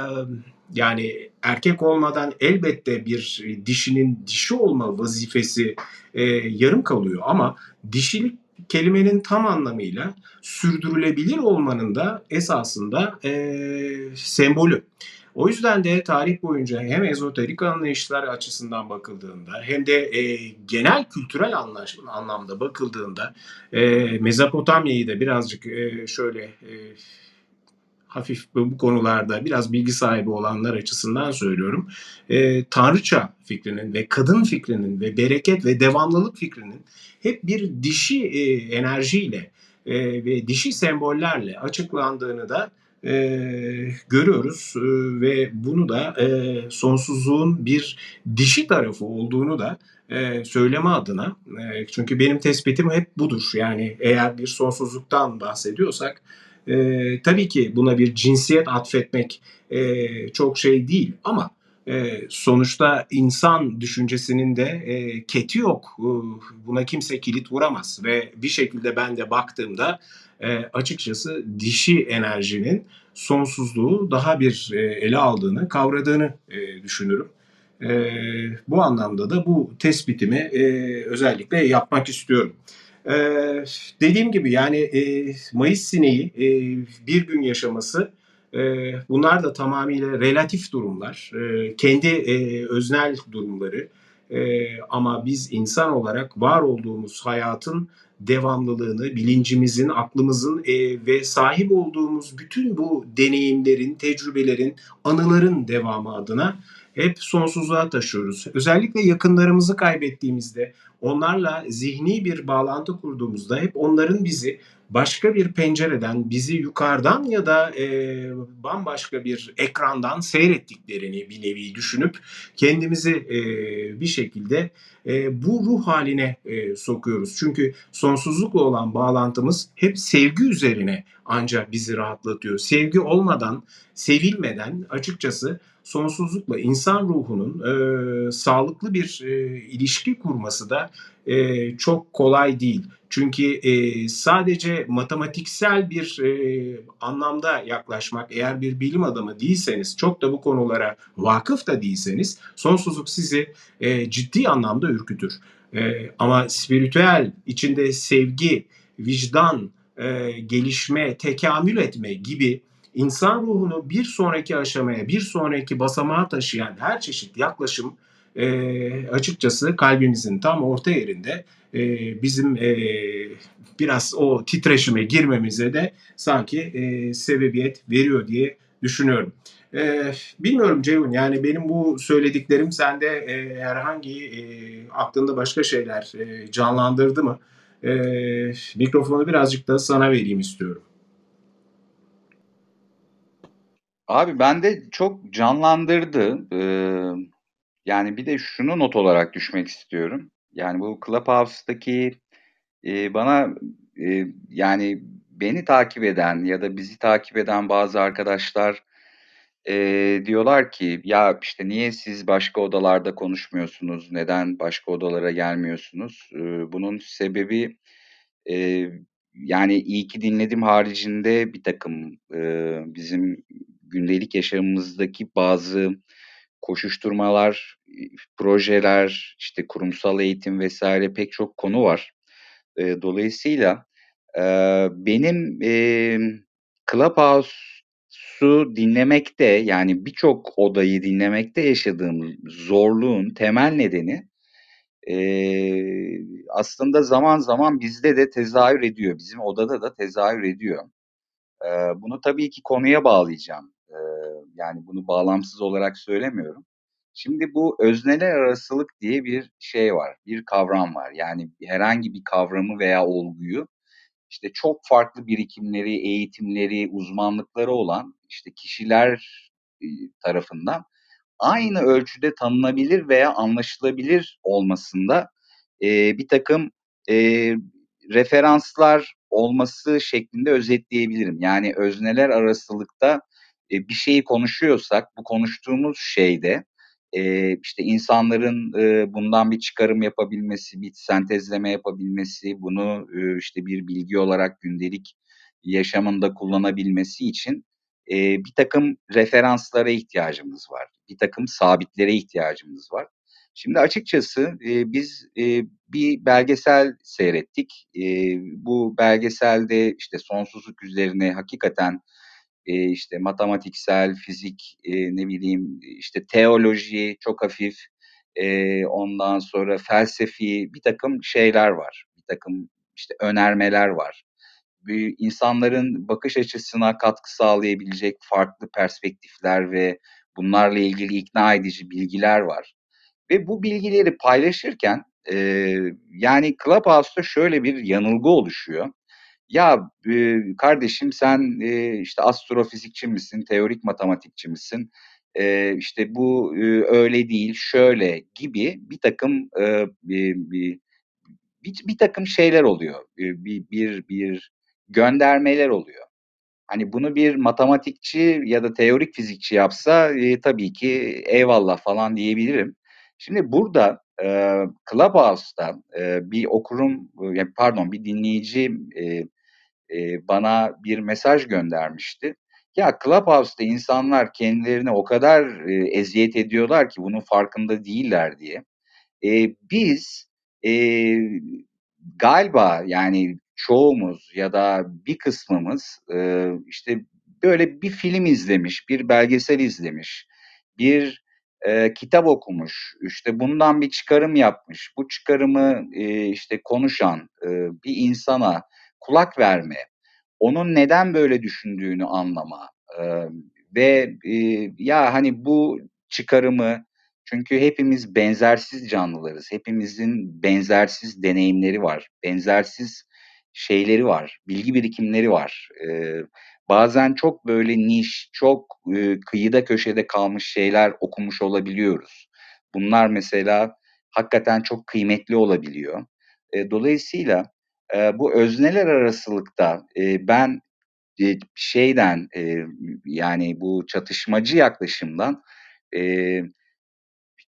yani erkek olmadan elbette bir dişinin dişi olma vazifesi e, yarım kalıyor ama dişilik kelimenin tam anlamıyla sürdürülebilir olmanın da esasında e, sembolü. O yüzden de tarih boyunca hem ezoterik anlayışlar açısından bakıldığında hem de e, genel kültürel anlaş, anlamda bakıldığında e, Mezopotamya'yı da birazcık e, şöyle e, hafif bu konularda biraz bilgi sahibi olanlar açısından söylüyorum. E, tanrıça fikrinin ve kadın fikrinin ve bereket ve devamlılık fikrinin hep bir dişi e, enerjiyle e, ve dişi sembollerle açıklandığını da e, görüyoruz e, ve bunu da e, sonsuzluğun bir dişi tarafı olduğunu da e, söyleme adına e, çünkü benim tespitim hep budur yani eğer bir sonsuzluktan bahsediyorsak e, tabii ki buna bir cinsiyet atfetmek e, çok şey değil ama e, sonuçta insan düşüncesinin de e, keti yok. E, buna kimse kilit vuramaz ve bir şekilde ben de baktığımda e, açıkçası dişi enerjinin sonsuzluğu daha bir e, ele aldığını, kavradığını e, düşünürüm. E, bu anlamda da bu tespitimi e, özellikle yapmak istiyorum. Ee, dediğim gibi yani e, Mayıs sineği e, bir gün yaşaması e, bunlar da tamamıyla relatif durumlar. E, kendi e, öznel durumları. E, ama biz insan olarak var olduğumuz hayatın devamlılığını, bilincimizin, aklımızın e, ve sahip olduğumuz bütün bu deneyimlerin, tecrübelerin, anıların devamı adına hep sonsuzluğa taşıyoruz. Özellikle yakınlarımızı kaybettiğimizde, onlarla zihni bir bağlantı kurduğumuzda hep onların bizi başka bir pencereden, bizi yukarıdan ya da e, bambaşka bir ekrandan seyrettiklerini bir nevi düşünüp kendimizi e, bir şekilde e, bu ruh haline e, sokuyoruz. Çünkü sonsuzlukla olan bağlantımız hep sevgi üzerine ancak bizi rahatlatıyor. Sevgi olmadan, sevilmeden açıkçası sonsuzlukla insan ruhunun e, sağlıklı bir e, ilişki kurması da e, çok kolay değil. Çünkü e, sadece matematiksel bir e, anlamda yaklaşmak, eğer bir bilim adamı değilseniz, çok da bu konulara vakıf da değilseniz, sonsuzluk sizi e, ciddi anlamda ürkütür. E, ama spiritüel, içinde sevgi, vicdan, e, gelişme, tekamül etme gibi insan ruhunu bir sonraki aşamaya, bir sonraki basamağa taşıyan her çeşit yaklaşım e, açıkçası kalbimizin tam orta yerinde e, bizim e, biraz o titreşime girmemize de sanki e, sebebiyet veriyor diye düşünüyorum. E, bilmiyorum Ceyhun yani benim bu söylediklerim sende e, herhangi e, aklında başka şeyler e, canlandırdı mı? E, mikrofonu birazcık da sana vereyim istiyorum. Abi bende çok canlandırdı. Ee, yani bir de şunu not olarak düşmek istiyorum. Yani bu Clubhouse'daki e, bana e, yani beni takip eden ya da bizi takip eden bazı arkadaşlar e, diyorlar ki ya işte niye siz başka odalarda konuşmuyorsunuz? Neden başka odalara gelmiyorsunuz? E, bunun sebebi e, yani iyi ki dinledim haricinde bir takım e, bizim gündelik yaşamımızdaki bazı koşuşturmalar, projeler, işte kurumsal eğitim vesaire pek çok konu var. Dolayısıyla benim e, Clubhouse'u dinlemekte yani birçok odayı dinlemekte yaşadığım zorluğun temel nedeni e, aslında zaman zaman bizde de tezahür ediyor. Bizim odada da tezahür ediyor. E, bunu tabii ki konuya bağlayacağım. Yani bunu bağlamsız olarak söylemiyorum. Şimdi bu özneler arasılık diye bir şey var, bir kavram var. Yani herhangi bir kavramı veya olguyu işte çok farklı birikimleri, eğitimleri, uzmanlıkları olan işte kişiler tarafından aynı ölçüde tanınabilir veya anlaşılabilir olmasında e, bir takım e, referanslar olması şeklinde özetleyebilirim. Yani özneler arasılıkta e, bir şeyi konuşuyorsak bu konuştuğumuz şeyde e, işte insanların e, bundan bir çıkarım yapabilmesi, bir sentezleme yapabilmesi, bunu e, işte bir bilgi olarak gündelik yaşamında kullanabilmesi için e, bir takım referanslara ihtiyacımız var. Bir takım sabitlere ihtiyacımız var. Şimdi açıkçası e, biz e, bir belgesel seyrettik. E, bu belgeselde işte sonsuzluk üzerine hakikaten e, işte matematiksel, fizik, e, ne bileyim işte teoloji çok hafif, e, ondan sonra felsefi bir takım şeyler var. Bir takım işte önermeler var insanların bakış açısına katkı sağlayabilecek farklı perspektifler ve bunlarla ilgili ikna edici bilgiler var. Ve bu bilgileri paylaşırken e, yani Clubhouse'da şöyle bir yanılgı oluşuyor. Ya e, kardeşim sen e, işte astrofizikçi misin, teorik matematikçi misin? E, işte bu e, öyle değil, şöyle gibi bir takım e, bir, bir, bir, bir takım şeyler oluyor. Bir, bir, bir göndermeler oluyor. Hani bunu bir matematikçi ya da teorik fizikçi yapsa e, tabii ki eyvallah falan diyebilirim. Şimdi burada e, Clubhouse'da e, bir okurum, e, pardon bir dinleyici e, e, bana bir mesaj göndermişti. Ya Clubhouse'da insanlar kendilerine o kadar e, eziyet ediyorlar ki bunun farkında değiller diye. E, biz e, galiba yani çoğumuz ya da bir kısmımız e, işte böyle bir film izlemiş, bir belgesel izlemiş, bir e, kitap okumuş, işte bundan bir çıkarım yapmış, bu çıkarımı e, işte konuşan e, bir insana kulak verme, onun neden böyle düşündüğünü anlama e, ve e, ya hani bu çıkarımı çünkü hepimiz benzersiz canlılarız. Hepimizin benzersiz deneyimleri var. Benzersiz şeyleri var. Bilgi birikimleri var. Ee, bazen çok böyle niş, çok e, kıyıda köşede kalmış şeyler okumuş olabiliyoruz. Bunlar mesela hakikaten çok kıymetli olabiliyor. E, dolayısıyla e, bu özneler arasılıkta e, ben e, şeyden e, yani bu çatışmacı yaklaşımdan e,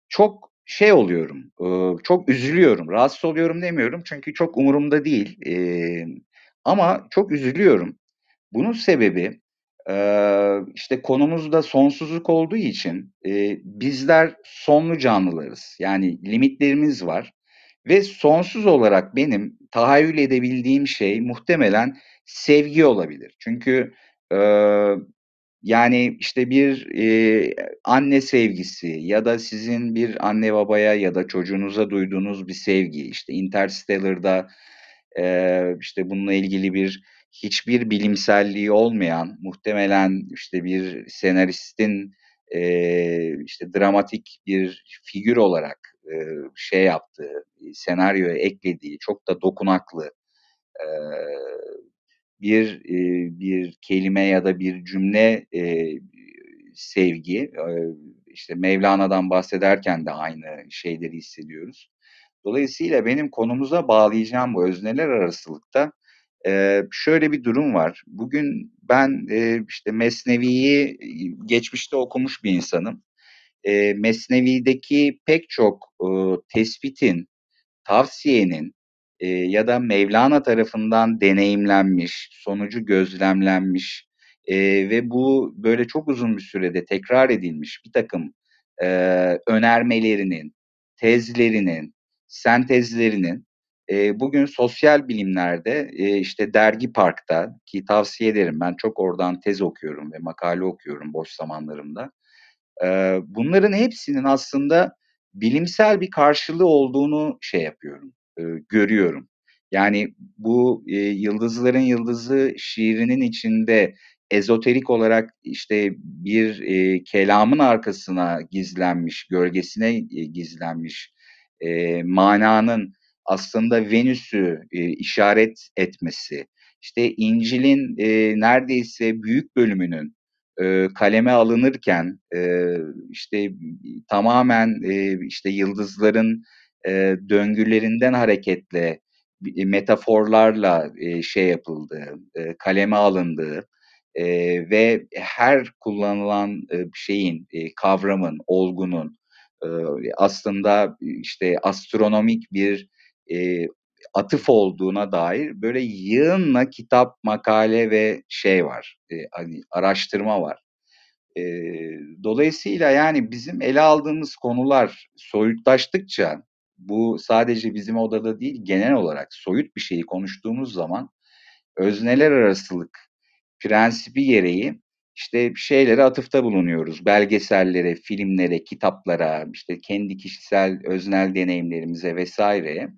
çok şey oluyorum, ııı, çok üzülüyorum. Rahatsız oluyorum demiyorum çünkü çok umurumda değil. Eee, ama çok üzülüyorum. Bunun sebebi, eee, işte konumuz da sonsuzluk olduğu için, eee, bizler sonlu canlılarız. Yani limitlerimiz var ve sonsuz olarak benim tahayyül edebildiğim şey muhtemelen sevgi olabilir. Çünkü e, yani işte bir e, anne sevgisi ya da sizin bir anne babaya ya da çocuğunuza duyduğunuz bir sevgi. işte Interstellar'da e, işte bununla ilgili bir hiçbir bilimselliği olmayan muhtemelen işte bir senaristin e, işte dramatik bir figür olarak şey yaptığı, senaryoya eklediği çok da dokunaklı bir bir kelime ya da bir cümle sevgi işte Mevlana'dan bahsederken de aynı şeyleri hissediyoruz. Dolayısıyla benim konumuza bağlayacağım bu özneler arasılıkta şöyle bir durum var. Bugün ben işte Mesnevi'yi geçmişte okumuş bir insanım. E, Mesnevi'deki pek çok e, tespitin tavsiyenin e, ya da Mevlana tarafından deneyimlenmiş, sonucu gözlemlenmiş e, ve bu böyle çok uzun bir sürede tekrar edilmiş bir takım e, önermelerinin, tezlerinin, sentezlerinin e, bugün sosyal bilimlerde e, işte Dergi Park'ta ki tavsiye ederim ben çok oradan tez okuyorum ve makale okuyorum boş zamanlarımda. Bunların hepsinin aslında bilimsel bir karşılığı olduğunu şey yapıyorum, görüyorum. Yani bu Yıldızların Yıldızı şiirinin içinde ezoterik olarak işte bir kelamın arkasına gizlenmiş, gölgesine gizlenmiş mananın aslında Venüs'ü işaret etmesi, işte İncil'in neredeyse büyük bölümünün e, kaleme alınırken işte tamamen işte yıldızların döngülerinden hareketle metaforlarla şey yapıldığı, e, kaleme alındığı ve her kullanılan şeyin, kavramın, olgunun aslında işte astronomik bir atıf olduğuna dair böyle yığınla kitap, makale ve şey var, e, hani araştırma var. E, dolayısıyla yani bizim ele aldığımız konular soyutlaştıkça bu sadece bizim odada değil genel olarak soyut bir şeyi konuştuğumuz zaman özneler arasılık prensibi gereği işte şeylere atıfta bulunuyoruz. Belgesellere, filmlere, kitaplara, işte kendi kişisel öznel deneyimlerimize vesaireye.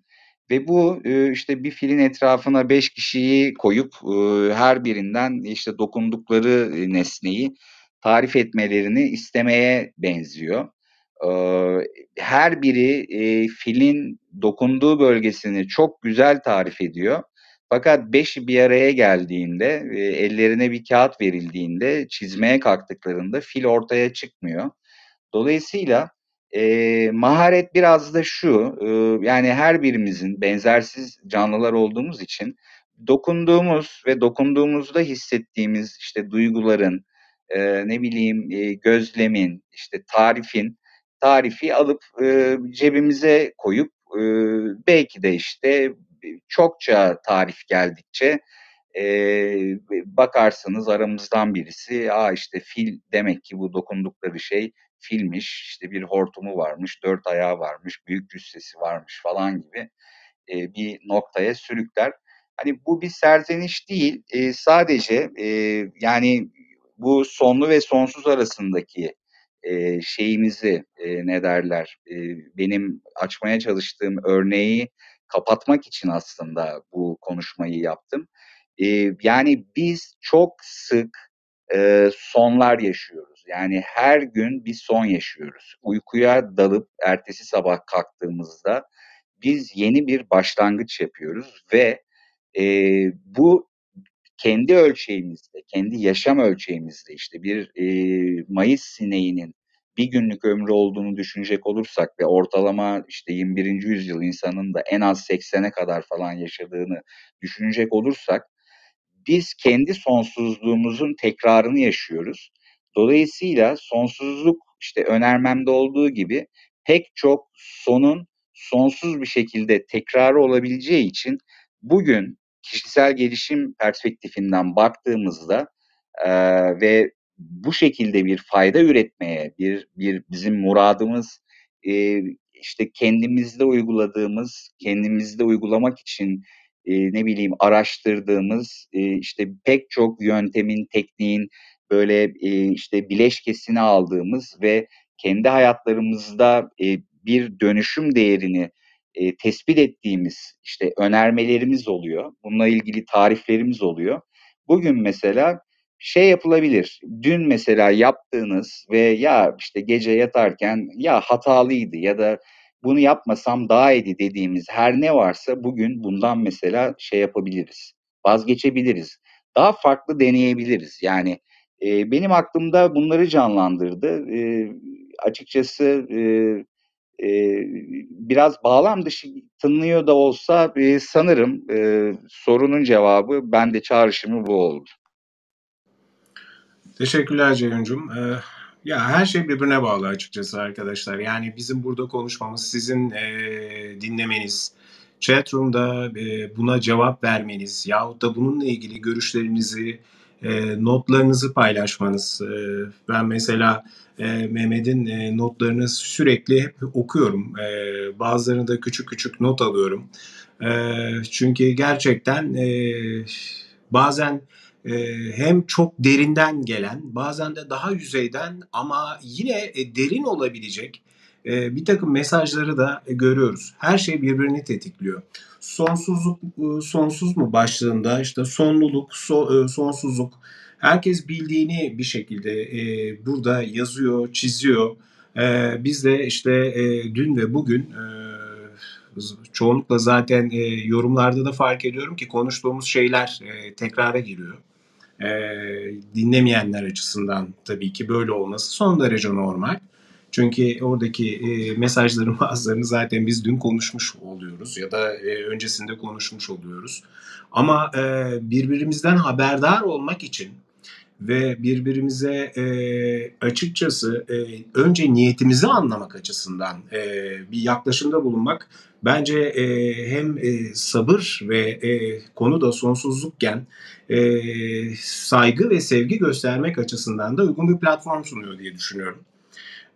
Ve bu e, işte bir filin etrafına beş kişiyi koyup e, her birinden işte dokundukları nesneyi tarif etmelerini istemeye benziyor. E, her biri filin dokunduğu bölgesini çok güzel tarif ediyor. Fakat beşi bir araya geldiğinde, ellerine bir kağıt verildiğinde, çizmeye kalktıklarında fil ortaya çıkmıyor. Dolayısıyla e, maharet biraz da şu, e, yani her birimizin benzersiz canlılar olduğumuz için dokunduğumuz ve dokunduğumuzda hissettiğimiz işte duyguların, e, ne bileyim e, gözlemin, işte tarifin, tarifi alıp e, cebimize koyup e, belki de işte çokça tarif geldikçe e, bakarsınız aramızdan birisi, aa işte fil demek ki bu dokundukları şey filmiş, işte bir hortumu varmış, dört ayağı varmış, büyük cüssesi varmış falan gibi e, bir noktaya sürükler. Hani bu bir serzeniş değil, e, sadece e, yani bu sonlu ve sonsuz arasındaki e, şeyimizi e, ne derler, e, benim açmaya çalıştığım örneği kapatmak için aslında bu konuşmayı yaptım. E, yani biz çok sık e, sonlar yaşıyoruz. Yani her gün bir son yaşıyoruz. Uykuya dalıp ertesi sabah kalktığımızda biz yeni bir başlangıç yapıyoruz ve e, bu kendi ölçeğimizde, kendi yaşam ölçeğimizde işte bir e, Mayıs sineğinin bir günlük ömrü olduğunu düşünecek olursak ve ortalama işte 21. yüzyıl insanın da en az 80'e kadar falan yaşadığını düşünecek olursak biz kendi sonsuzluğumuzun tekrarını yaşıyoruz. Dolayısıyla sonsuzluk işte önermemde olduğu gibi pek çok sonun sonsuz bir şekilde tekrarı olabileceği için bugün kişisel gelişim perspektifinden baktığımızda e, ve bu şekilde bir fayda üretmeye, bir bir bizim muradımız e, işte kendimizde uyguladığımız, kendimizde uygulamak için e, ne bileyim araştırdığımız e, işte pek çok yöntemin, tekniğin böyle e, işte bileşkesini aldığımız ve kendi hayatlarımızda e, bir dönüşüm değerini e, tespit ettiğimiz işte önermelerimiz oluyor. Bununla ilgili tariflerimiz oluyor. Bugün mesela şey yapılabilir. Dün mesela yaptığınız ve ya işte gece yatarken ya hatalıydı ya da bunu yapmasam daha iyiydi dediğimiz her ne varsa bugün bundan mesela şey yapabiliriz. Vazgeçebiliriz. Daha farklı deneyebiliriz. Yani e, benim aklımda bunları canlandırdı. E, açıkçası e, e, biraz bağlam dışı tınlıyor da olsa e, sanırım e, sorunun cevabı ben de çağrışımı bu oldu. Teşekkürler Ceyhun'cum. Ee, ya her şey birbirine bağlı açıkçası arkadaşlar. Yani bizim burada konuşmamız, sizin e, dinlemeniz, chatroom'da e, buna cevap vermeniz yahut da bununla ilgili görüşlerinizi, e, notlarınızı paylaşmanız. E, ben mesela e, Mehmet'in e, notlarını sürekli hep okuyorum. E, bazılarını da küçük küçük not alıyorum. E, çünkü gerçekten e, bazen e, hem çok derinden gelen, bazen de daha yüzeyden ama yine e, derin olabilecek e, bir takım mesajları da görüyoruz. Her şey birbirini tetikliyor. Sonsuzluk, e, sonsuz mu başlığında işte sonluluk, so, e, sonsuzluk. Herkes bildiğini bir şekilde e, burada yazıyor, çiziyor. E, biz de işte e, dün ve bugün e, çoğunlukla zaten e, yorumlarda da fark ediyorum ki konuştuğumuz şeyler e, tekrara giriyor. E, dinlemeyenler açısından tabii ki böyle olması son derece normal. Çünkü oradaki e, mesajların bazılarını zaten biz dün konuşmuş oluyoruz ya da e, öncesinde konuşmuş oluyoruz. Ama e, birbirimizden haberdar olmak için ve birbirimize e, açıkçası e, önce niyetimizi anlamak açısından e, bir yaklaşımda bulunmak bence e, hem e, sabır ve e, konu da sonsuzlukken e, saygı ve sevgi göstermek açısından da uygun bir platform sunuyor diye düşünüyorum.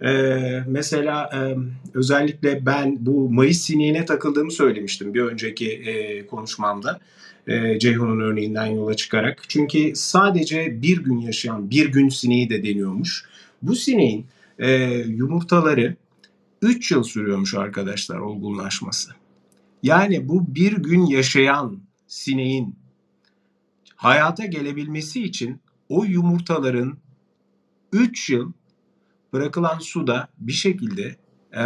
Ee, mesela e, özellikle ben bu Mayıs sineğine takıldığımı söylemiştim bir önceki e, konuşmamda. E, Ceyhun'un örneğinden yola çıkarak. Çünkü sadece bir gün yaşayan bir gün sineği de deniyormuş. Bu sineğin e, yumurtaları 3 yıl sürüyormuş arkadaşlar olgunlaşması. Yani bu bir gün yaşayan sineğin hayata gelebilmesi için o yumurtaların 3 yıl bırakılan suda bir şekilde e,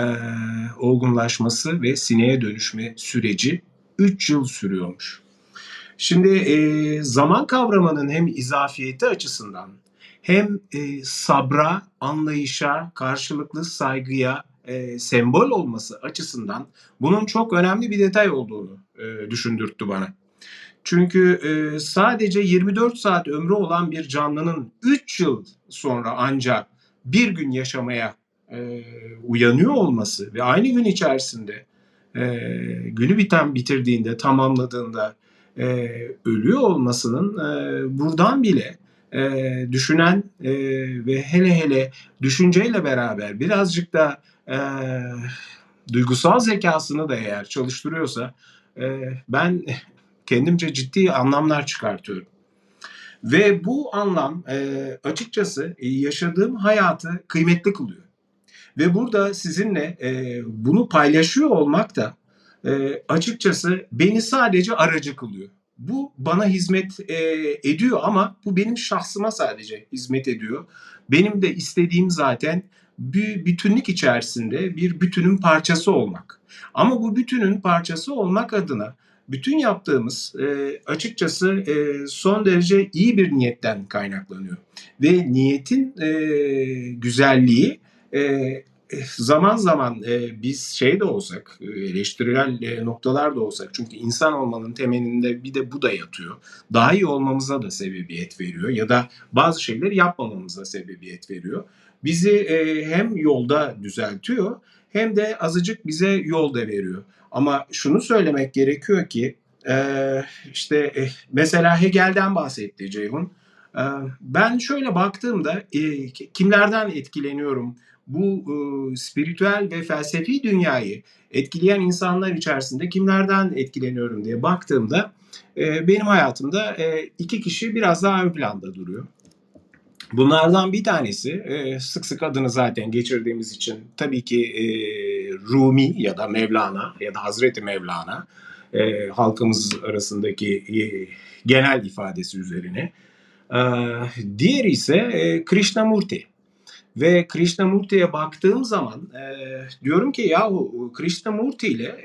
olgunlaşması ve sineğe dönüşme süreci 3 yıl sürüyormuş. Şimdi e, zaman kavramının hem izafiyeti açısından hem e, sabra, anlayışa, karşılıklı saygıya e, sembol olması açısından bunun çok önemli bir detay olduğunu e, düşündürttü bana. Çünkü e, sadece 24 saat ömrü olan bir canlının 3 yıl sonra ancak bir gün yaşamaya e, uyanıyor olması ve aynı gün içerisinde e, günü biten bitirdiğinde, tamamladığında e, ölüyor olmasının e, buradan bile e, düşünen e, ve hele hele düşünceyle beraber birazcık da e, duygusal zekasını da eğer çalıştırıyorsa e, ben kendimce ciddi anlamlar çıkartıyorum. Ve bu anlam e, açıkçası e, yaşadığım hayatı kıymetli kılıyor. Ve burada sizinle e, bunu paylaşıyor olmak da e, açıkçası beni sadece aracı kılıyor. Bu bana hizmet e, ediyor ama bu benim şahsıma sadece hizmet ediyor. Benim de istediğim zaten bir bütünlük içerisinde bir bütünün parçası olmak. Ama bu bütünün parçası olmak adına bütün yaptığımız e, açıkçası e, son derece iyi bir niyetten kaynaklanıyor. Ve niyetin e, güzelliği e, zaman zaman e, biz şey de olsak, eleştirel e, noktalar da olsak çünkü insan olmanın temelinde bir de bu da yatıyor. Daha iyi olmamıza da sebebiyet veriyor ya da bazı şeyleri yapmamamıza sebebiyet veriyor. Bizi e, hem yolda düzeltiyor hem de azıcık bize yol da veriyor. Ama şunu söylemek gerekiyor ki e, işte e, mesela Hegel'den bahsetti Ceyhun. E, ben şöyle baktığımda kimlerden etkileniyorum bu spiritüel ve felsefi dünyayı etkileyen insanlar içerisinde kimlerden etkileniyorum diye baktığımda benim hayatımda iki kişi biraz daha ön planda duruyor. Bunlardan bir tanesi e, sık sık adını zaten geçirdiğimiz için tabii ki e, Rumi ya da Mevlana ya da Hazreti Mevlana e, halkımız arasındaki genel ifadesi üzerine. E, diğeri ise Krishnamurti. Ve Krishnamurti'ye baktığım zaman diyorum ki yahu Krishnamurti ile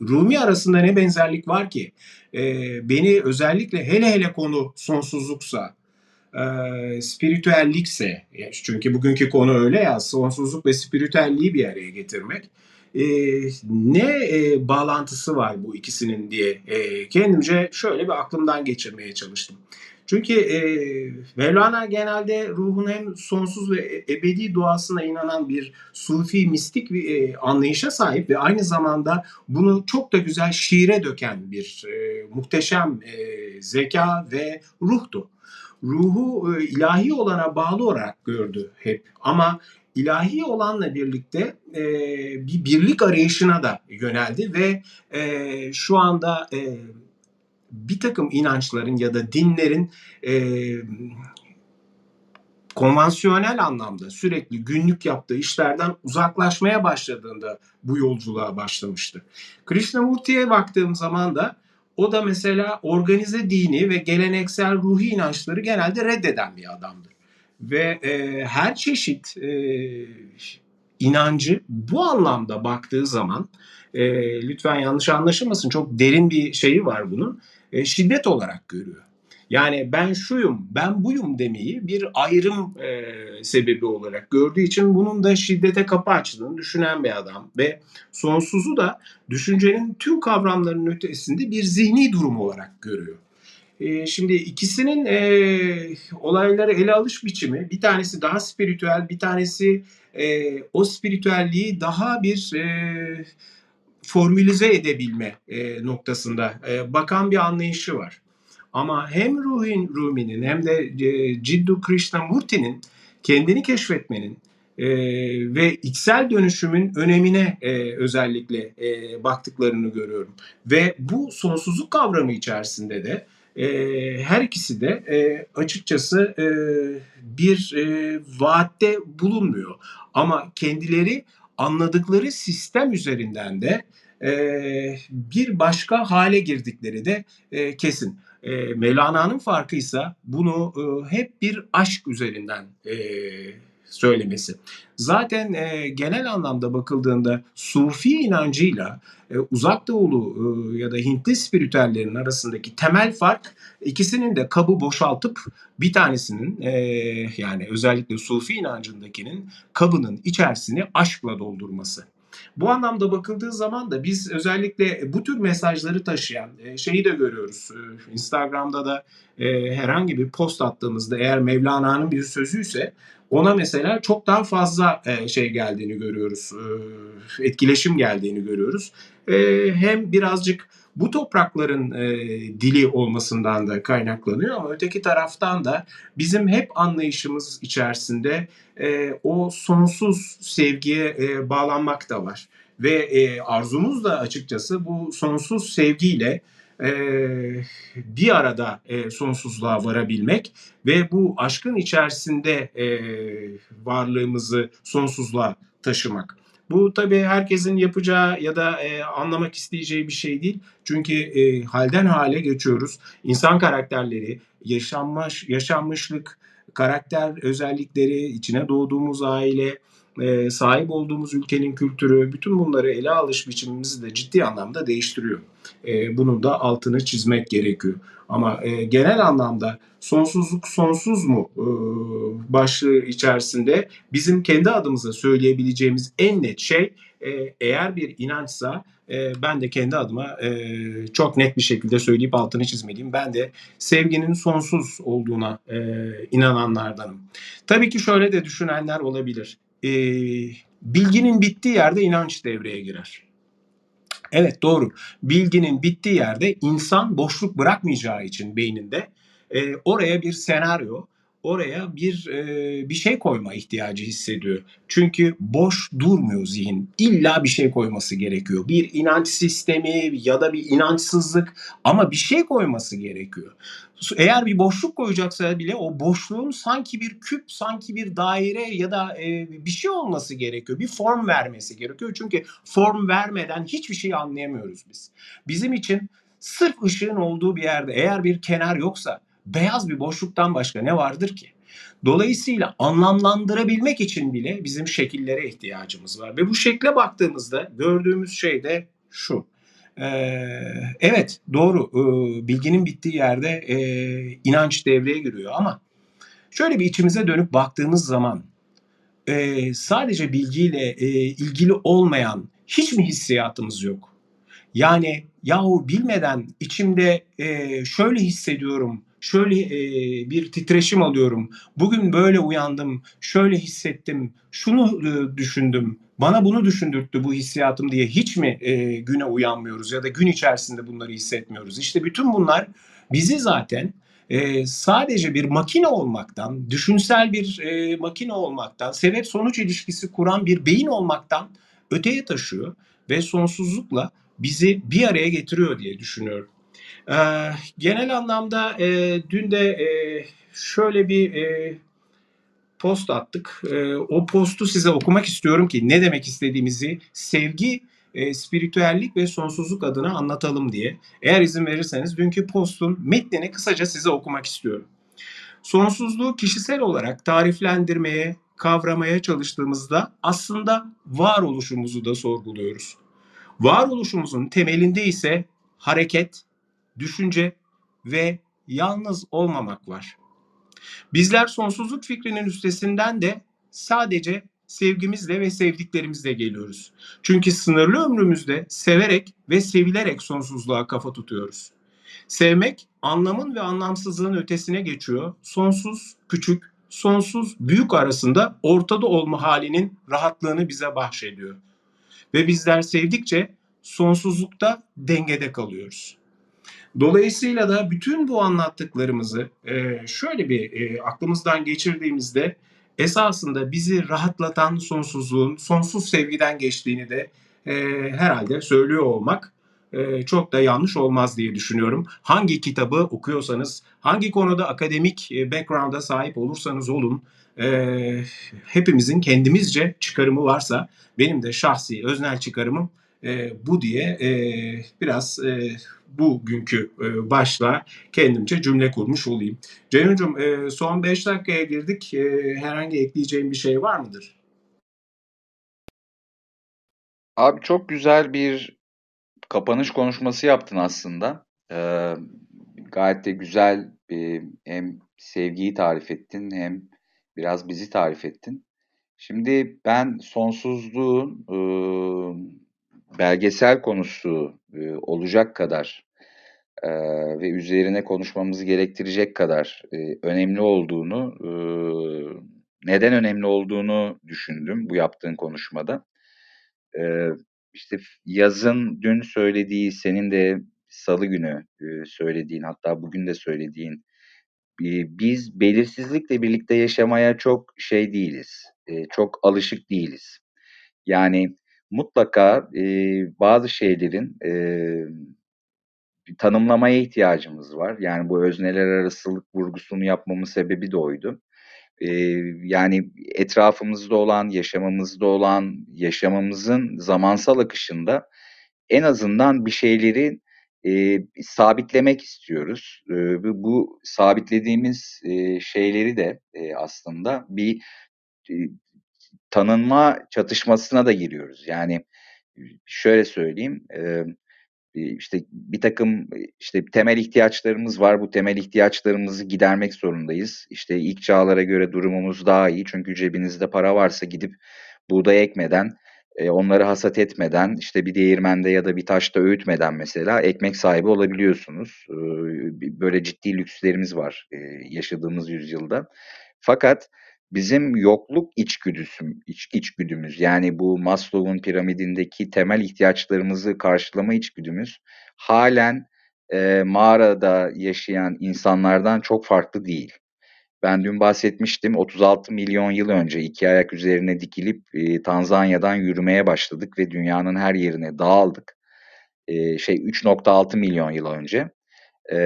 Rumi arasında ne benzerlik var ki? E, beni özellikle hele hele konu sonsuzluksa, e, spiritüellikse, çünkü bugünkü konu öyle ya, sonsuzluk ve spiritüelliği bir araya getirmek. E, ne e, bağlantısı var bu ikisinin diye e, kendimce şöyle bir aklımdan geçirmeye çalıştım. Çünkü e, Mevlana genelde ruhun hem sonsuz ve ebedi duasına inanan bir sufi, mistik bir e, anlayışa sahip ve aynı zamanda bunu çok da güzel şiire döken bir e, muhteşem e, zeka ve ruhtu. Ruhu e, ilahi olana bağlı olarak gördü hep ama ilahi olanla birlikte e, bir birlik arayışına da yöneldi ve e, şu anda e, bir takım inançların ya da dinlerin e, konvansiyonel anlamda sürekli günlük yaptığı işlerden uzaklaşmaya başladığında bu yolculuğa başlamıştı. Krishnamurti'ye baktığım zaman da o da mesela organize dini ve geleneksel ruhi inançları genelde reddeden bir adamdı. Ve e, her çeşit e, inancı bu anlamda baktığı zaman e, lütfen yanlış anlaşılmasın çok derin bir şeyi var bunun e, şiddet olarak görüyor. Yani ben şuyum, ben buyum demeyi bir ayrım e, sebebi olarak gördüğü için bunun da şiddete kapı açtığını düşünen bir adam ve sonsuzu da düşüncenin tüm kavramlarının ötesinde bir zihni durum olarak görüyor. E, şimdi ikisinin e, olayları ele alış biçimi bir tanesi daha spiritüel, bir tanesi e, o spiritüelliği daha bir e, formülize edebilme e, noktasında e, bakan bir anlayışı var. Ama hem Ruhin Rumi'nin hem de e, Ciddu Krishnamurti'nin kendini keşfetmenin e, ve içsel dönüşümün önemine e, özellikle e, baktıklarını görüyorum. Ve bu sonsuzluk kavramı içerisinde de e, her ikisi de e, açıkçası e, bir e, vaatte bulunmuyor. Ama kendileri anladıkları sistem üzerinden de e, bir başka hale girdikleri de e, kesin. E, Mevlana'nın farkıysa bunu e, hep bir aşk üzerinden e, söylemesi. Zaten e, genel anlamda bakıldığında Sufi inancıyla e, Uzak Doğulu e, ya da Hintli spiritüellerin arasındaki temel fark ikisinin de kabı boşaltıp bir tanesinin e, yani özellikle Sufi inancındakinin kabının içerisini aşkla doldurması. Bu anlamda bakıldığı zaman da biz özellikle bu tür mesajları taşıyan e, şeyi de görüyoruz. E, Instagram'da da e, herhangi bir post attığımızda eğer Mevlana'nın bir sözüyse ona mesela çok daha fazla şey geldiğini görüyoruz. Etkileşim geldiğini görüyoruz. Hem birazcık bu toprakların e, dili olmasından da kaynaklanıyor ama öteki taraftan da bizim hep anlayışımız içerisinde e, o sonsuz sevgiye e, bağlanmak da var. Ve e, arzumuz da açıkçası bu sonsuz sevgiyle e, bir arada e, sonsuzluğa varabilmek ve bu aşkın içerisinde e, varlığımızı sonsuzluğa taşımak. Bu tabii herkesin yapacağı ya da e, anlamak isteyeceği bir şey değil. Çünkü e, halden hale geçiyoruz. İnsan karakterleri, yaşanmış yaşanmışlık, karakter özellikleri, içine doğduğumuz aile, e, sahip olduğumuz ülkenin kültürü, bütün bunları ele alış biçimimizi de ciddi anlamda değiştiriyor. E, bunun da altını çizmek gerekiyor. Ama e, genel anlamda sonsuzluk sonsuz mu e, başlığı içerisinde bizim kendi adımıza söyleyebileceğimiz en net şey e, eğer bir inançsa e, ben de kendi adıma e, çok net bir şekilde söyleyip altını çizmeliyim. Ben de sevginin sonsuz olduğuna e, inananlardanım. Tabii ki şöyle de düşünenler olabilir. E, bilginin bittiği yerde inanç devreye girer. Evet doğru. Bilginin bittiği yerde insan boşluk bırakmayacağı için beyninde e, oraya bir senaryo, oraya bir e, bir şey koyma ihtiyacı hissediyor. Çünkü boş durmuyor zihin. İlla bir şey koyması gerekiyor. Bir inanç sistemi ya da bir inançsızlık ama bir şey koyması gerekiyor. Eğer bir boşluk koyacaksa bile o boşluğun sanki bir küp, sanki bir daire ya da e, bir şey olması gerekiyor. Bir form vermesi gerekiyor. Çünkü form vermeden hiçbir şey anlayamıyoruz biz. Bizim için sırf ışığın olduğu bir yerde eğer bir kenar yoksa beyaz bir boşluktan başka ne vardır ki? Dolayısıyla anlamlandırabilmek için bile bizim şekillere ihtiyacımız var. Ve bu şekle baktığımızda gördüğümüz şey de şu. Ee, evet doğru ee, bilginin bittiği yerde e, inanç devreye giriyor ama şöyle bir içimize dönüp baktığımız zaman e, sadece bilgiyle e, ilgili olmayan hiç mi hissiyatımız yok? Yani yahu bilmeden içimde şöyle hissediyorum, şöyle e, bir titreşim alıyorum. Bugün böyle uyandım, şöyle hissettim, şunu e, düşündüm, bana bunu düşündürttü bu hissiyatım diye hiç mi e, güne uyanmıyoruz ya da gün içerisinde bunları hissetmiyoruz? İşte bütün bunlar bizi zaten e, sadece bir makine olmaktan, düşünsel bir e, makine olmaktan, sebep sonuç ilişkisi kuran bir beyin olmaktan öteye taşıyor ve sonsuzlukla bizi bir araya getiriyor diye düşünüyorum. Ee, genel anlamda e, dün de e, şöyle bir e, post attık. E, o postu size okumak istiyorum ki ne demek istediğimizi sevgi, e, spiritüellik ve sonsuzluk adına anlatalım diye. Eğer izin verirseniz dünkü postun metnini kısaca size okumak istiyorum. Sonsuzluğu kişisel olarak tariflendirmeye, kavramaya çalıştığımızda aslında varoluşumuzu da sorguluyoruz. Varoluşumuzun temelinde ise hareket, düşünce ve yalnız olmamak var. Bizler sonsuzluk fikrinin üstesinden de sadece sevgimizle ve sevdiklerimizle geliyoruz. Çünkü sınırlı ömrümüzde severek ve sevilerek sonsuzluğa kafa tutuyoruz. Sevmek anlamın ve anlamsızlığın ötesine geçiyor. Sonsuz, küçük, sonsuz, büyük arasında ortada olma halinin rahatlığını bize bahşediyor. Ve bizler sevdikçe sonsuzlukta dengede kalıyoruz. Dolayısıyla da bütün bu anlattıklarımızı e, şöyle bir e, aklımızdan geçirdiğimizde esasında bizi rahatlatan sonsuzluğun sonsuz sevgiden geçtiğini de e, herhalde söylüyor olmak çok da yanlış olmaz diye düşünüyorum. Hangi kitabı okuyorsanız, hangi konuda akademik background'a sahip olursanız olun, hepimizin kendimizce çıkarımı varsa benim de şahsi öznel çıkarımım bu diye biraz bugünkü e, başla kendimce cümle kurmuş olayım. Ceyhun'cum e, son 5 dakikaya girdik. E, herhangi ekleyeceğim bir şey var mıdır? Abi çok güzel bir kapanış konuşması yaptın aslında. Gayet de güzel bir, hem sevgiyi tarif ettin hem biraz bizi tarif ettin. Şimdi ben sonsuzluğun e, belgesel konusu olacak kadar ve üzerine konuşmamızı gerektirecek kadar önemli olduğunu, neden önemli olduğunu düşündüm bu yaptığın konuşmada. İşte yazın dün söylediği, senin de salı günü söylediğin, hatta bugün de söylediğin, biz belirsizlikle birlikte yaşamaya çok şey değiliz, çok alışık değiliz. Yani mutlaka e, bazı şeylerin e, tanımlamaya ihtiyacımız var. Yani bu özneler arasılık vurgusunu yapmamın sebebi de oydu. E, yani etrafımızda olan, yaşamamızda olan, yaşamamızın zamansal akışında en azından bir şeyleri e, sabitlemek istiyoruz. E, bu sabitlediğimiz e, şeyleri de e, aslında bir tanınma çatışmasına da giriyoruz. Yani şöyle söyleyeyim, işte bir takım işte temel ihtiyaçlarımız var. Bu temel ihtiyaçlarımızı gidermek zorundayız. İşte ilk çağlara göre durumumuz daha iyi çünkü cebinizde para varsa gidip buğday ekmeden, e, onları hasat etmeden, işte bir değirmende ya da bir taşta öğütmeden mesela ekmek sahibi olabiliyorsunuz. Böyle ciddi lükslerimiz var yaşadığımız yüzyılda. Fakat bizim yokluk içgüdüsü, iç, içgüdümüz yani bu Maslow'un piramidindeki temel ihtiyaçlarımızı karşılama içgüdümüz halen e, mağarada yaşayan insanlardan çok farklı değil. ben dün bahsetmiştim 36 milyon yıl önce iki ayak üzerine dikilip e, Tanzanya'dan yürümeye başladık ve dünyanın her yerine dağıldık. E, şey 3.6 milyon yıl önce. E,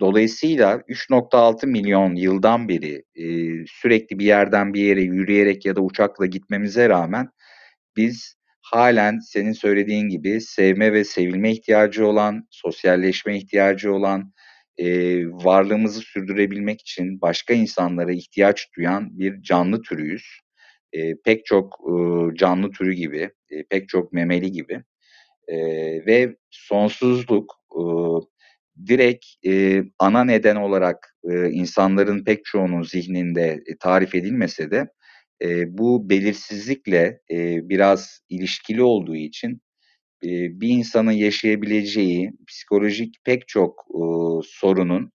dolayısıyla 3.6 milyon yıldan beri e, sürekli bir yerden bir yere yürüyerek ya da uçakla gitmemize rağmen biz halen senin söylediğin gibi sevme ve sevilme ihtiyacı olan, sosyalleşme ihtiyacı olan, e, varlığımızı sürdürebilmek için başka insanlara ihtiyaç duyan bir canlı türüyüz. E, pek çok e, canlı türü gibi, e, pek çok memeli gibi e, ve sonsuzluk e, direkt e, ana neden olarak e, insanların pek çoğunun zihninde e, tarif edilmese de e, bu belirsizlikle e, biraz ilişkili olduğu için e, bir insanın yaşayabileceği psikolojik pek çok e, sorunun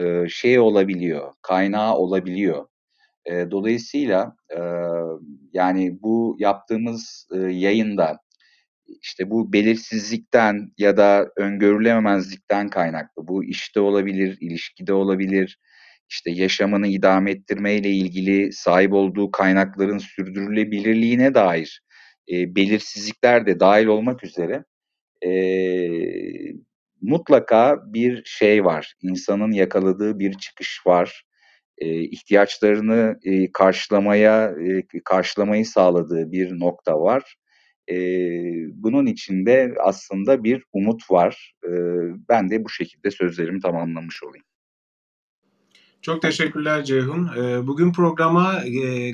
e, şey olabiliyor, kaynağı olabiliyor. E, dolayısıyla e, yani bu yaptığımız e, yayında işte bu belirsizlikten ya da öngörülememezlikten kaynaklı. Bu işte olabilir, ilişkide olabilir, işte yaşamını idame ettirmeyle ilgili sahip olduğu kaynakların sürdürülebilirliğine dair e, belirsizlikler de dahil olmak üzere e, mutlaka bir şey var. İnsanın yakaladığı bir çıkış var. E, ihtiyaçlarını e, karşılamaya e, karşılamayı sağladığı bir nokta var. E, bunun içinde aslında bir umut var. E, ben de bu şekilde sözlerimi tamamlamış olayım. Çok teşekkürler Ceyhun. Bugün programa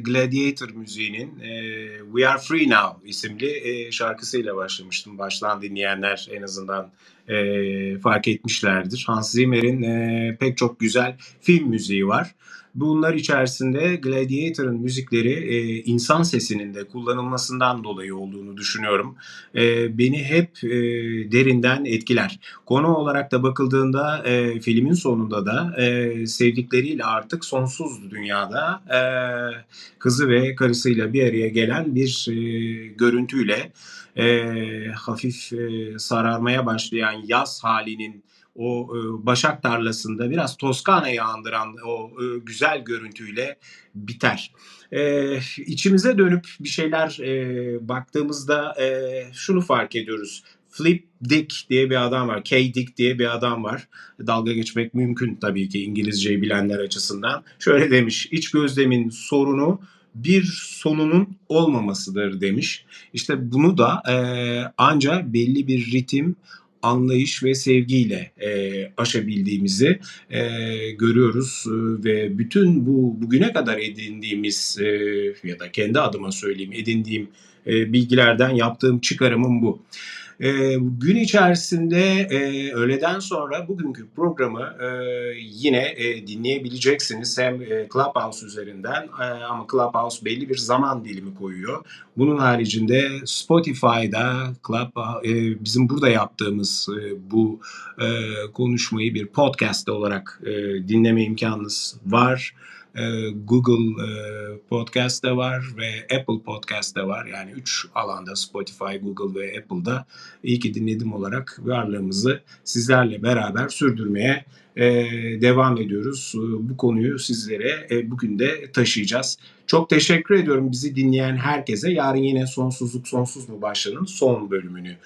Gladiator müziğinin We Are Free Now isimli şarkısıyla başlamıştım. Baştan dinleyenler en azından fark etmişlerdir. Hans Zimmer'in pek çok güzel film müziği var. Bunlar içerisinde Gladiator'ın müzikleri e, insan sesinin de kullanılmasından dolayı olduğunu düşünüyorum. E, beni hep e, derinden etkiler. Konu olarak da bakıldığında e, filmin sonunda da e, sevdikleriyle artık sonsuz dünyada e, kızı ve karısıyla bir araya gelen bir e, görüntüyle e, hafif e, sararmaya başlayan yaz halinin o e, Başak tarlasında biraz Toskana'yı andıran o e, güzel görüntüyle biter. E, içimize dönüp bir şeyler e, baktığımızda e, şunu fark ediyoruz. Flip Dick diye bir adam var. K. Dick diye bir adam var. Dalga geçmek mümkün tabii ki İngilizceyi bilenler açısından. Şöyle demiş. İç gözlemin sorunu bir sonunun olmamasıdır demiş. İşte bunu da e, anca belli bir ritim anlayış ve sevgiyle e, aşabildiğimizi e, görüyoruz e, ve bütün bu bugüne kadar edindiğimiz e, ya da kendi adıma söyleyeyim edindiğim e, bilgilerden yaptığım çıkarımım bu. E, gün içerisinde e, öğleden sonra bugünkü programı e, yine e, dinleyebileceksiniz. Hem e, Clubhouse üzerinden e, ama Clubhouse belli bir zaman dilimi koyuyor. Bunun haricinde Spotify'da Club e, bizim burada yaptığımız e, bu e, konuşmayı bir podcast olarak e, dinleme imkanınız var. Ee, Google e, Podcast'te var ve Apple Podcast'te var. Yani üç alanda Spotify, Google ve Apple'da iyi ki dinledim olarak varlığımızı sizlerle beraber sürdürmeye e, devam ediyoruz. Bu konuyu sizlere e, bugün de taşıyacağız. Çok teşekkür ediyorum bizi dinleyen herkese. Yarın yine Sonsuzluk Sonsuz mu başlanın son bölümünü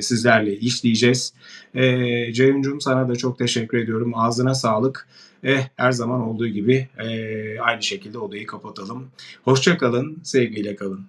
sizlerle işleyeceğiz. E, Ceyhun'cum sana da çok teşekkür ediyorum. Ağzına sağlık. Eh, her zaman olduğu gibi e, aynı şekilde odayı kapatalım. Hoşça kalın, sevgiyle kalın.